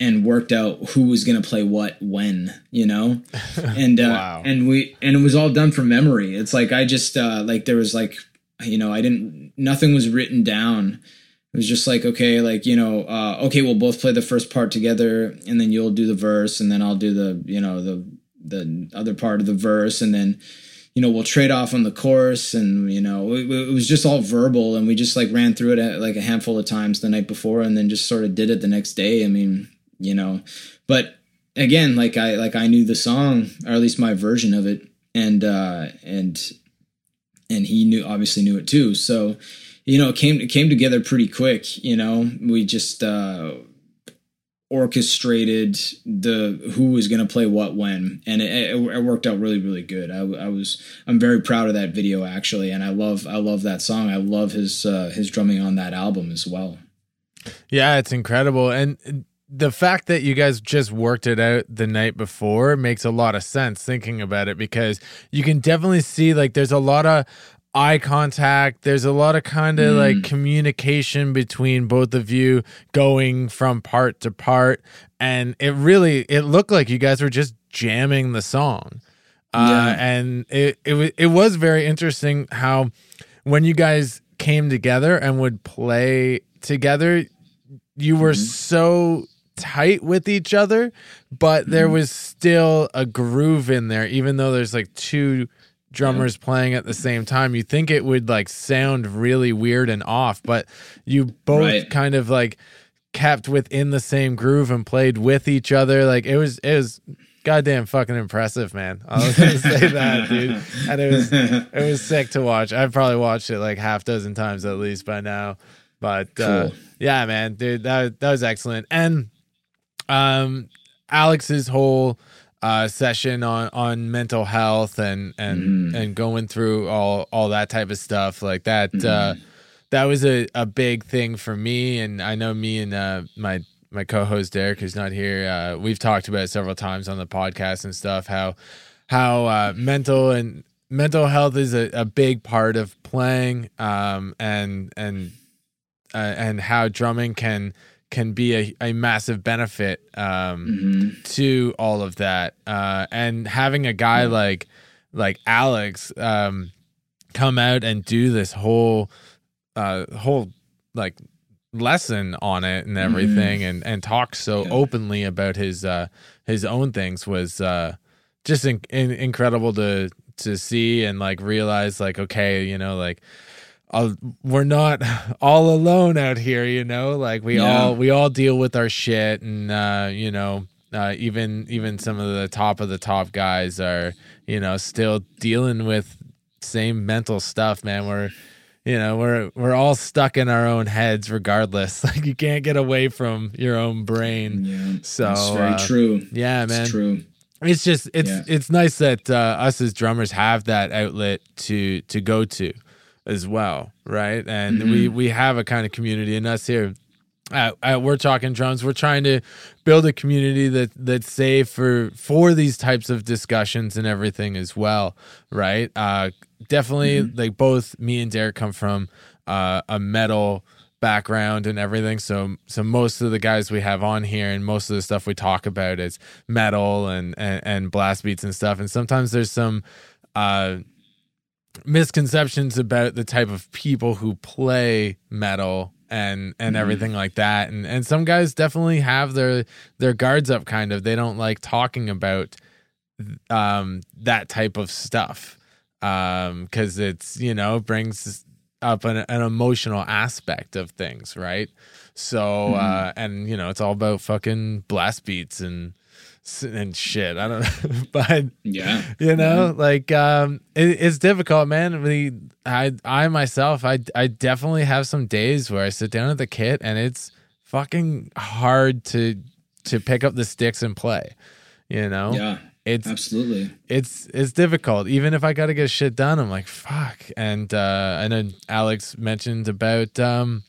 and worked out who was going to play what when you know? And uh Wow. and we and it was all done from memory. It's like i just uh like there was like you know i didn't nothing was written down. It was just like okay like you know uh okay we'll both play the first part together and then you'll do the verse and then i'll do the you know the the other part of the verse and then you know we'll trade off on the chorus and you know it, it was just all verbal and we just like ran through it like a handful of times the night before and then just sort of did it the next day. I mean you know but again like i like i knew the song or at least my version of it and uh and and he knew obviously knew it too. So you know it came it came together pretty quick you know. We just uh orchestrated the who was going to play what when. And it, it, it worked out really really good. I, I was i'm very proud of that video actually. And i love i love that song. I love his uh his drumming on that album as well. Yeah, it's incredible. And the fact that you guys just worked it out the night before makes a lot of sense thinking about it because you can definitely see like there's a lot of eye contact. There's a lot of kind of like hmm. communication between both of you going from part to part. And it really it looked like you guys were just jamming the song. Uh, Yeah. and it, it it was very interesting how when you guys came together and would play together, you were mm-hmm. so tight with each other, but there mm-hmm. was still a groove in there, even though there's like two drummers playing at the same time. You think it would like sound really weird and off, but you both Right. kind of like kept within the same groove and played with each other. Like it was, it was goddamn fucking impressive, man. I was gonna say that, dude. And it was, it was sick to watch. I've probably watched it like half dozen times at least by now. But uh, yeah, man, dude, that that was excellent. And um, Alex's whole uh, session on on mental health and and Mm-hmm. and going through all all that type of stuff like that. Mm-hmm. Uh, that was a, a big thing for me, and I know me and uh, my my co-host Derek, who's not here, uh, we've talked about it several times on the podcast and stuff. How how uh, mental and mental health is a, a big part of playing, um, and and uh, and how drumming can can be a, a massive benefit um, Mm-hmm. to all of that. Uh, and having a guy like like Alex um, come out and do this whole uh, whole like lesson on it and everything, and and talk so Mm-hmm. Yeah. openly about his uh, his own things was uh, just in, in, incredible to to see and like realize like okay, you know, like. Uh, we're not all alone out here, you know. Like we Yeah. all we all deal with our shit, and uh, you know, uh, even even some of the top of the top guys are, you know, still dealing with same mental stuff, man. We're you know, we're we're all stuck in our own heads regardless. Like you can't get away from your own brain. Yeah, So, that's very uh, true. Yeah, man. True. It's just it's Yeah. it's nice that uh, us as drummers have that outlet to to go to as well, right? And we Mm-hmm. we have a kind of community, and us here at, at we're talking drums. We're trying to build a community that that's safe for for these types of discussions and everything as well, right? Uh, definitely, Mm-hmm. like both me and Derek come from uh, a metal background and everything. So so most of the guys we have on here and most of the stuff we talk about is metal and and, and blast beats and stuff. And sometimes there's some uh misconceptions about the type of people who play metal and and everything like that. And and some guys definitely have their their guards up kind of. They don't like talking about um that type of stuff um cuz it's you know brings up an, an emotional aspect of things right? So uh and you know it's all about fucking blast beats and and shit i don't know but Yeah. you know like um it, it's difficult man we i i myself i i definitely have some days where i sit down at the kit and it's fucking hard to to pick up the sticks and play you know Yeah. it's Absolutely. it's it's difficult even if i gotta get shit done i'm like fuck and uh i know alex mentioned about um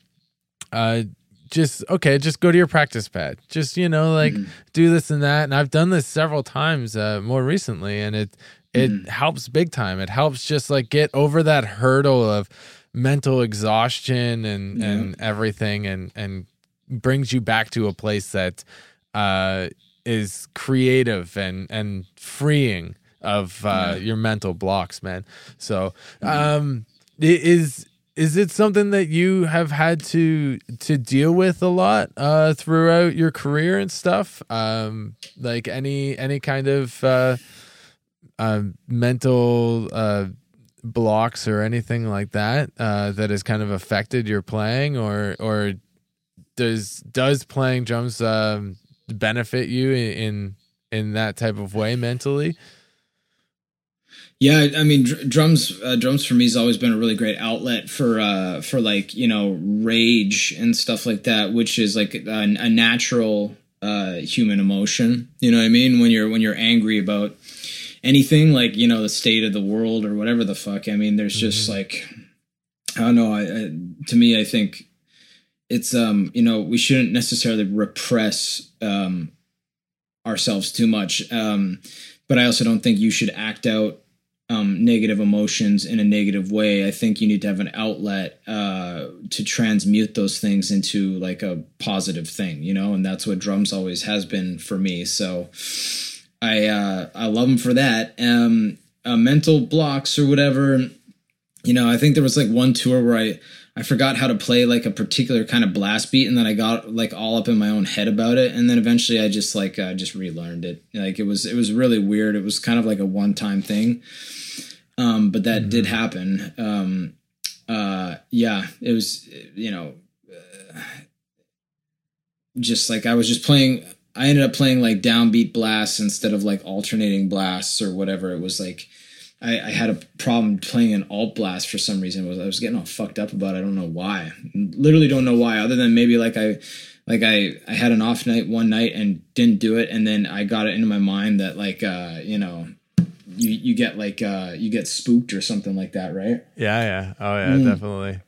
uh just okay just go to your practice pad. Just you know like do this and that. And i've done this several times uh more recently and it it helps big time. It helps just like get over that hurdle of mental exhaustion and and everything and and brings you back to a place that uh is creative and and freeing of uh your mental blocks man. So um i- is is it something that you have had to to deal with a lot uh throughout your career and stuff? Um like any any kind of uh uh mental uh blocks or anything like that uh that has kind of affected your playing or or does does playing drums um benefit you in in, in that type of way mentally Yeah, I mean, dr- drums. Uh, drums for me has always been a really great outlet for uh, for like you know rage and stuff like that, which is like a, a natural uh, human emotion. You know what I mean? When you're when you're angry about anything, like you know the state of the world or whatever the fuck. I mean, there's just like I don't know. I, I to me, I think it's um you know we shouldn't necessarily repress um ourselves too much. Um, but I also don't think you should act out um, negative emotions in a negative way. I think you need to have an outlet uh, to transmute those things into like a positive thing, you know, and that's what drums always has been for me. So I uh, I love them for that. Um, uh, mental blocks or whatever, you know. I think there was like one tour where I I forgot how to play like a particular kind of blast beat, and then I got like all up in my own head about it, and then eventually I just like uh, just relearned it. Like it was it was really weird. It was kind of like a one time thing, um, but that did happen. Um, uh, yeah, it was you know, uh, just like I was just playing. I ended up playing like downbeat blasts instead of like alternating blasts or whatever. It was like. I, I had a problem playing an alt blast for some reason. It was I was getting all fucked up about it. I don't know why. Literally don't know why. Other than maybe like I like I I had an off night one night and didn't do it, and then I got it into my mind that like uh you know you you get like uh you get spooked or something like that, right? Yeah, yeah. Oh yeah, definitely.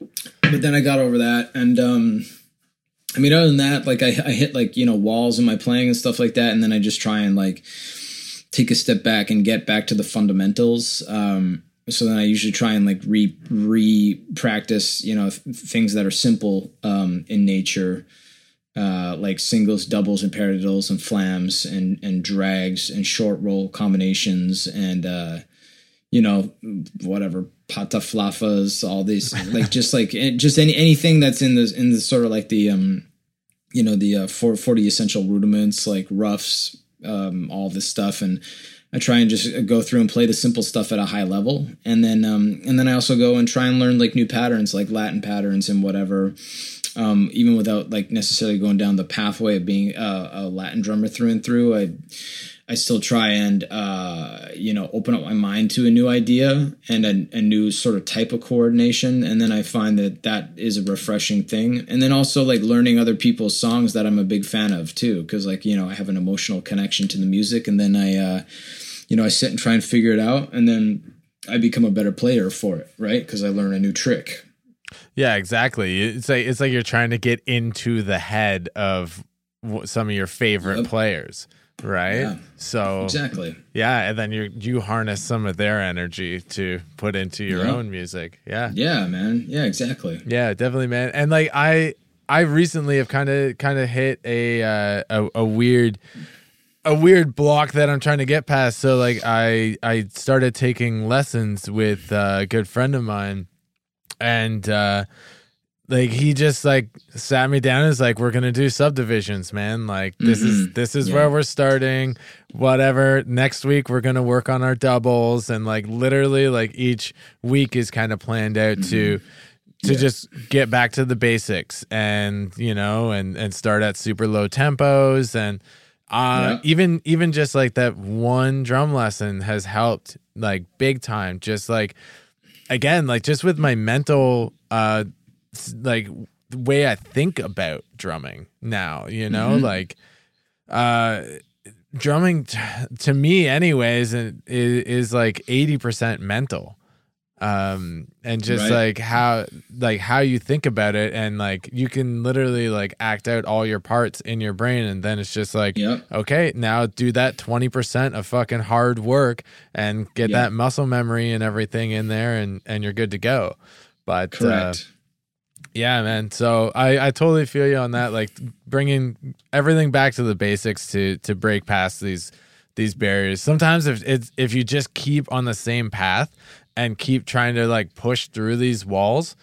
But then I got over that, and um I mean, other than that, like I, I hit like you know walls in my playing and stuff like that, and then I just try and like take a step back and get back to the fundamentals. Um, so then I usually try and like re re practice, you know, th- things that are simple um, in nature, uh, like singles, doubles, and paradiddles, and flams, and and drags, and short roll combinations, and uh, you know, whatever pataflaflas, all these like just like eh, just any anything that's in the in the sort of like the um, you know, the uh, 440 essential rudiments like roughs, um, all this stuff, and I try and just go through and play the simple stuff at a high level, and then um, and then I also go and try and learn like new patterns, like Latin patterns and whatever. Um, even without like necessarily going down the pathway of being a, a Latin drummer through and through, I I still try and uh, you know open up my mind to a new idea and a, a new sort of type of coordination, and then I find that that is a refreshing thing. And then also like learning other people's songs that I'm a big fan of too, because like you know I have an emotional connection to the music, and then I uh, you know I sit and try and figure it out, and then I become a better player for it, right? Because I learn a new trick. Yeah, exactly. It's like it's like you're trying to get into the head of some of your favorite Yep. players, right? Yeah. So Exactly. yeah, and then you you harness some of their energy to put into your Yeah. own music. Yeah. Yeah, man. Yeah, exactly. Yeah, definitely, man. And like I, I recently have kind of kind of hit a, uh, a a weird a weird block that I'm trying to get past. So like I I started taking lessons with uh, a good friend of mine, and uh, like he just like sat me down and is like, "We're gonna do subdivisions, man. Like this is this is Yeah. where we're starting. Whatever. Next week we're gonna work on our doubles, and like literally like each week is kind of planned out to to just get back to the basics and you know and and start at super low tempos and uh Yeah. even even just like that one drum lesson has helped like big time just like again like just with my mental uh like the way I think about drumming now you know Mhm. like uh drumming t- to me anyways is, is like 80% mental um and just Right. like how like how you think about it and like you can literally like act out all your parts in your brain and then it's just like Yep. okay now do that 20% of fucking hard work and get Yeah. that muscle memory and everything in there and and you're good to go but uh, Correct. Yeah, man. So I I totally feel you on that. Like bringing everything back to the basics to to break past these these barriers. Sometimes if it's if you just keep on the same path and keep trying to like push through these walls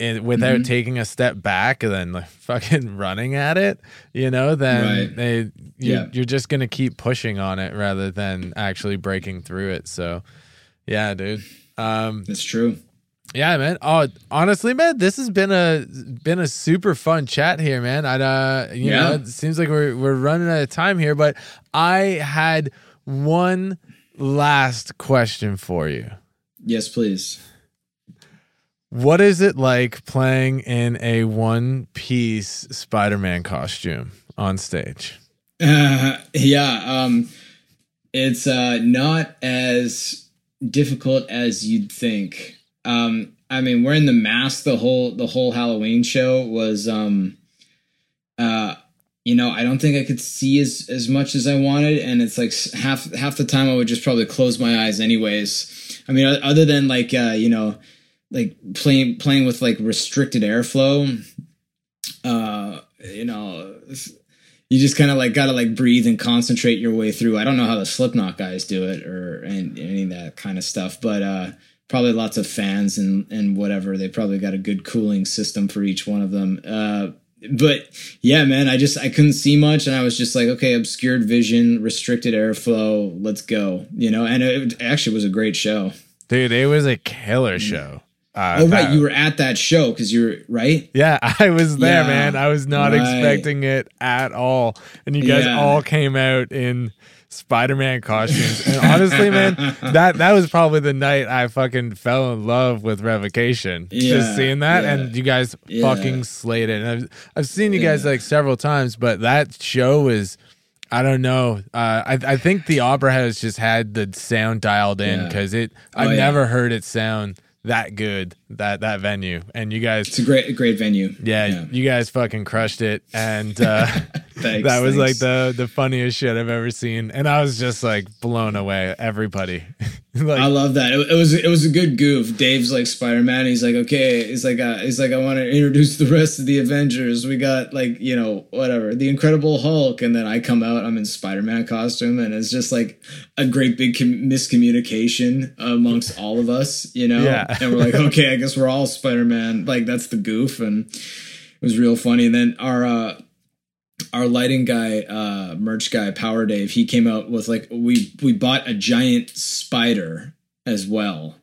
and without Mhm. taking a step back and then like fucking running at it, you know, then Right. they you, Yeah. you're just gonna keep pushing on it rather than actually breaking through it. So yeah, dude. Um That's true. Yeah, man. Oh, honestly, man, this has been a been a super fun chat here, man. I uh you Yeah. know, it seems like we're we're running out of time here, but I had one last question for you. Yes, please. What is it like playing in a one piece Spider-Man costume on stage? Uh, yeah, um, it's uh, not as difficult as you'd think. Um, I mean, wearing the mask the whole the whole Halloween show was, um, uh, you know, I don't think I could see as as much as I wanted, and it's like half half the time I would just probably close my eyes anyways. I mean, other than like uh, you know, like playing playing with like restricted airflow, uh, you know. You just kind of like gotta like breathe and concentrate your way through. I don't know how the Slipknot guys do it or and, any of that kind of stuff, but uh, probably lots of fans and and whatever. They probably got a good cooling system for each one of them. Uh, but yeah, man, I just I couldn't see much, and I was just like, okay, obscured vision, restricted airflow, let's go, you know. And it actually was a great show. Dude, it was a killer show. Uh, oh right, you were at that show because you were right. Yeah, I was there, Yeah, man. I was not right. expecting it at all. And you guys Yeah. all came out in Spider-Man costumes. And honestly, man, that that was probably the night I fucking fell in love with Revocation. Yeah, Just seeing that, yeah. and you guys Yeah. fucking slayed it. And I've I've seen you guys Yeah. like several times, but that show is. I don't know. Uh, I I think the opera has just had the sound dialed in Yeah. because it. Oh, I've yeah. never heard it sound that good that that venue, and you guys It's a great, great venue. yeah, you guys fucking crushed it, and uh, Thanks, that was like the the funniest shit I've ever seen, and I was just like blown away. Everybody, like, I love that. It, it was it was a good goof. Dave's like Spider Man. He's like, okay. He's like, uh, he's like, I want to introduce the rest of the Avengers. We got like, you know, whatever, the Incredible Hulk, and then I come out. I'm in Spider Man costume, and it's just like a great big com- miscommunication amongst all of us, you know. Yeah. And we're like, okay, I guess we're all Spider Man. Like that's the goof, and it was real funny. And then our. uh our lighting guy, uh, merch guy, Power Dave, he came out with like we we bought a giant spider as well.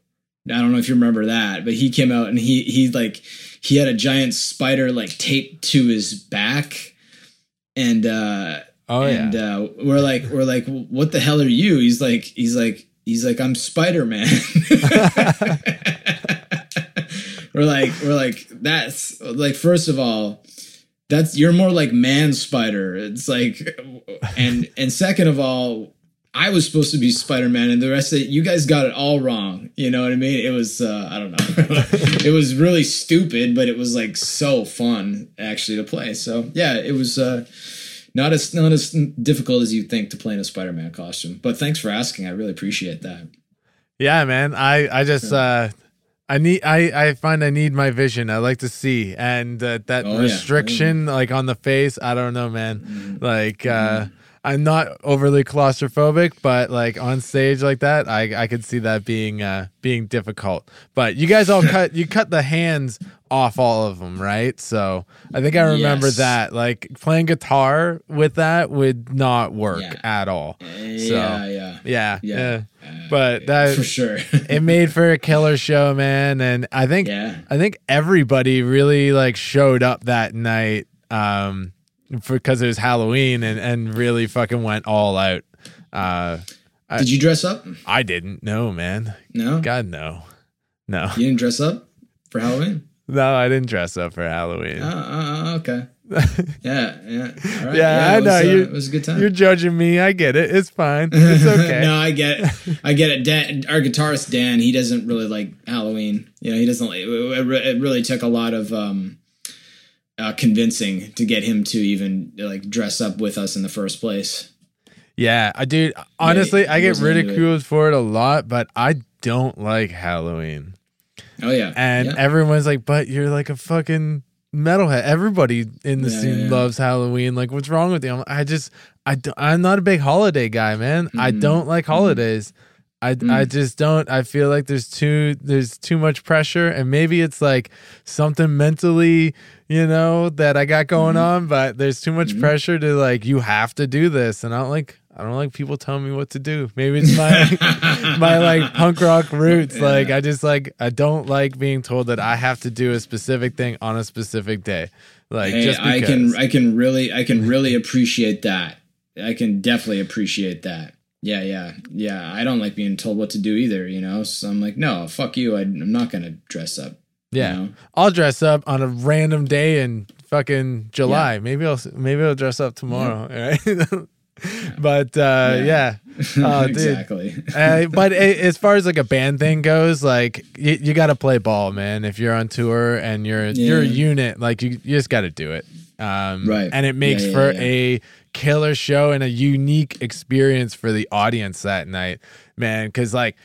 I don't know if you remember that, but he came out and he he like he had a giant spider like taped to his back, and uh, oh and yeah, uh, we're like we're like what the hell are you? He's like he's like he's like I'm Spider Man. we're like we're like that's like first of all that's you're more like man spider. It's like and and second of all i was supposed to be spider-man and the rest of it you guys got it all wrong. You know what i mean? It was uh i don't know. It was really stupid but it was like so fun actually to play. So yeah it was uh not as not as difficult as you think to play in a spider-man costume but thanks for asking. I really appreciate that. Yeah, man. I I just uh, I need I I find I need my vision. I like to see, and uh, that Oh, yeah. restriction like on the face. I don't know, man. Mm-hmm. Like. uh I'm not overly claustrophobic, but like on stage like that, I I could see that being uh being difficult. But you guys all cut you cut the hands off all of them, right? So I think I remember Yes. that. Like playing guitar with that would not work Yeah. at all. yeah yeah Yeah, Yeah. yeah. Uh, But that for sure it made for a killer show, man. And I think yeah I think everybody really like showed up that night um because it was Halloween and and really fucking went all out. Uh I- did you dress up I didn't No, man. no God no. No. You didn't dress up for Halloween? No, I didn't dress up for Halloween. Oh, okay. Yeah, yeah. Right. Yeah, I it was, know, uh, you- it was a good time. You're judging me. I get it. It's fine. It's okay. no, I get it. I get it. Dan, our guitarist Dan, he doesn't really like Halloween. You know, he doesn't. Like, it, really took a lot of um, uh, convincing to get him to even like dress up with us in the first place. Yeah, I dude, honestly, I get wasn't it. ridiculed for it a lot, but I don't like Halloween. Oh yeah, And yeah. everyone's like, "But you're like a fucking metalhead. Everybody in the Yeah, scene yeah. loves Halloween. Like, what's wrong with you?" I'm, I just, I, don't- I'm not a big holiday guy, man. I Mhm. don't like holidays. I, I Mm. just don't. I feel like there's too there's too much pressure, and maybe it's like something mentally, you know, that I got going Mhm. on. But there's too much pressure to like you have to do this, and I don't like I don't like people telling me what to do. Maybe it's my my like punk rock roots. Yeah. Like I just like I don't like being told that I have to do a specific thing on a specific day. Like hey, just I can I can really I can really appreciate that. I can definitely appreciate that. Yeah, yeah, yeah. I don't like being told what to do either. You know, so I'm like, no, fuck you. I, I'm not gonna dress up. you yeah, know? I'll dress up on a random day in fucking July. Maybe I'll maybe I'll dress up tomorrow. Right. but uh, yeah. Oh, dude. exactly. uh, but as far as like a band thing goes, like you, you got to play ball, man. If you're on tour and you're you're a unit, like you, you just got to do it. Um, Right. And it makes Yeah, yeah, for yeah. a killer show and a unique experience for the audience that night, man. Because like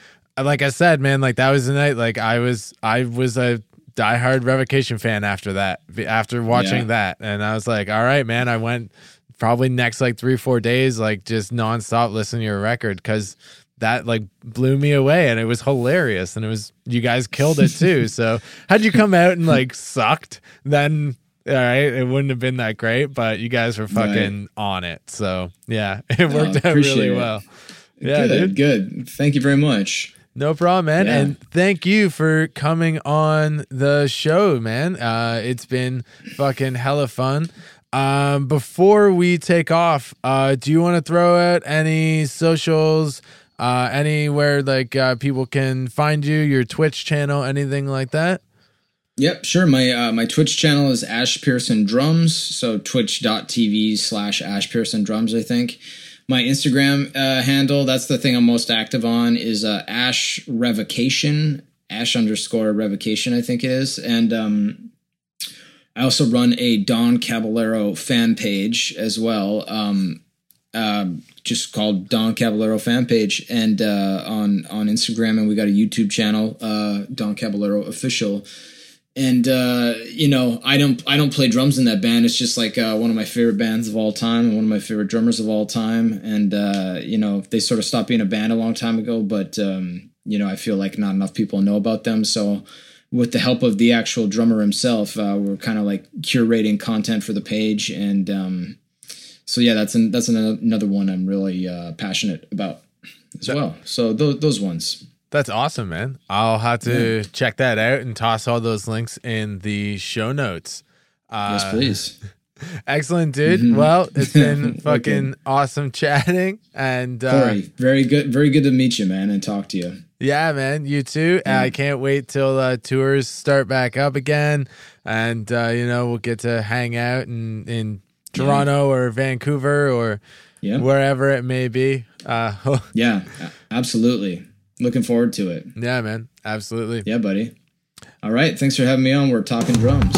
like I said, man, like that was the night. Like I was I was a diehard revocation fan after that after watching Yeah. that and i was like all right man i went probably next like three four days like just nonstop listening to your record because that like blew me away and it was hilarious and it was you guys killed it too so had you come out and like sucked then all right it wouldn't have been that great but you guys were fucking on it so yeah it worked out really it. well yeah good, dude good. Thank you very much. no problem, man. Yeah. And thank you for coming on the show, man. Uh, it's been fucking hella fun. Um, before we take off, uh, do you want to throw out any socials, uh, anywhere like uh, people can find you, your Twitch channel, anything like that? Yep, sure. My uh, my Twitch channel is Ash Pearson Drums, so twitch.tv slash Ash Pearson Drums, I think. My Instagram uh, handle, that's the thing I'm most active on, is uh, Ash Revocation, Ash underscore Revocation, I think it is. And um, I also run a Don Caballero fan page as well, um, uh, just called Don Caballero fan page, and uh, on on Instagram, and we got a YouTube channel, uh, Don Caballero official. And uh, you know, I don't I don't play drums in that band. It's just like uh, one of my favorite bands of all time, and one of my favorite drummers of all time. And uh, you know, they sort of stopped being a band a long time ago, but um, you know, I feel like not enough people know about them. So with the help of the actual drummer himself, uh, we're kind of like curating content for the page, and um, so yeah, that's an, that's another one I'm really uh, passionate about as well. So those those ones. That's awesome, man. I'll have to yeah. check that out and toss all those links in the show notes. Uh, yes, please. Excellent, dude. Mm-hmm. Well, it's been fucking okay. awesome chatting, and uh, very, very good, very good to meet you, man, and talk to you. Yeah, man. You too. Mm. I can't wait till uh, tours start back up again, and uh, you know we'll get to hang out in in Toronto yeah. or Vancouver or yeah. wherever it may be. Uh, yeah, absolutely. Looking forward to it. Yeah, man. Absolutely. Yeah, buddy. All right. Thanks for having me on. We're talking drums.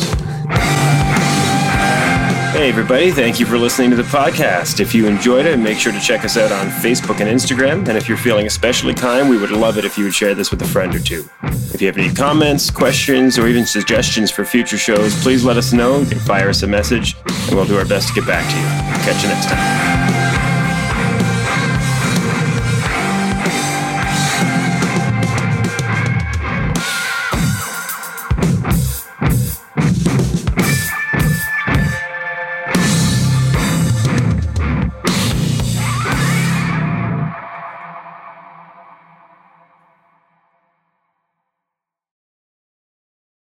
Hey, everybody. Thank you for listening to the podcast. If you enjoyed it, make sure to check us out on Facebook and Instagram. And if you're feeling especially kind, we would love it if you would share this with a friend or two. If you have any comments, questions, or even suggestions for future shows, please let us know. Fire us a message, and we'll do our best to get back to you. Catch you next time.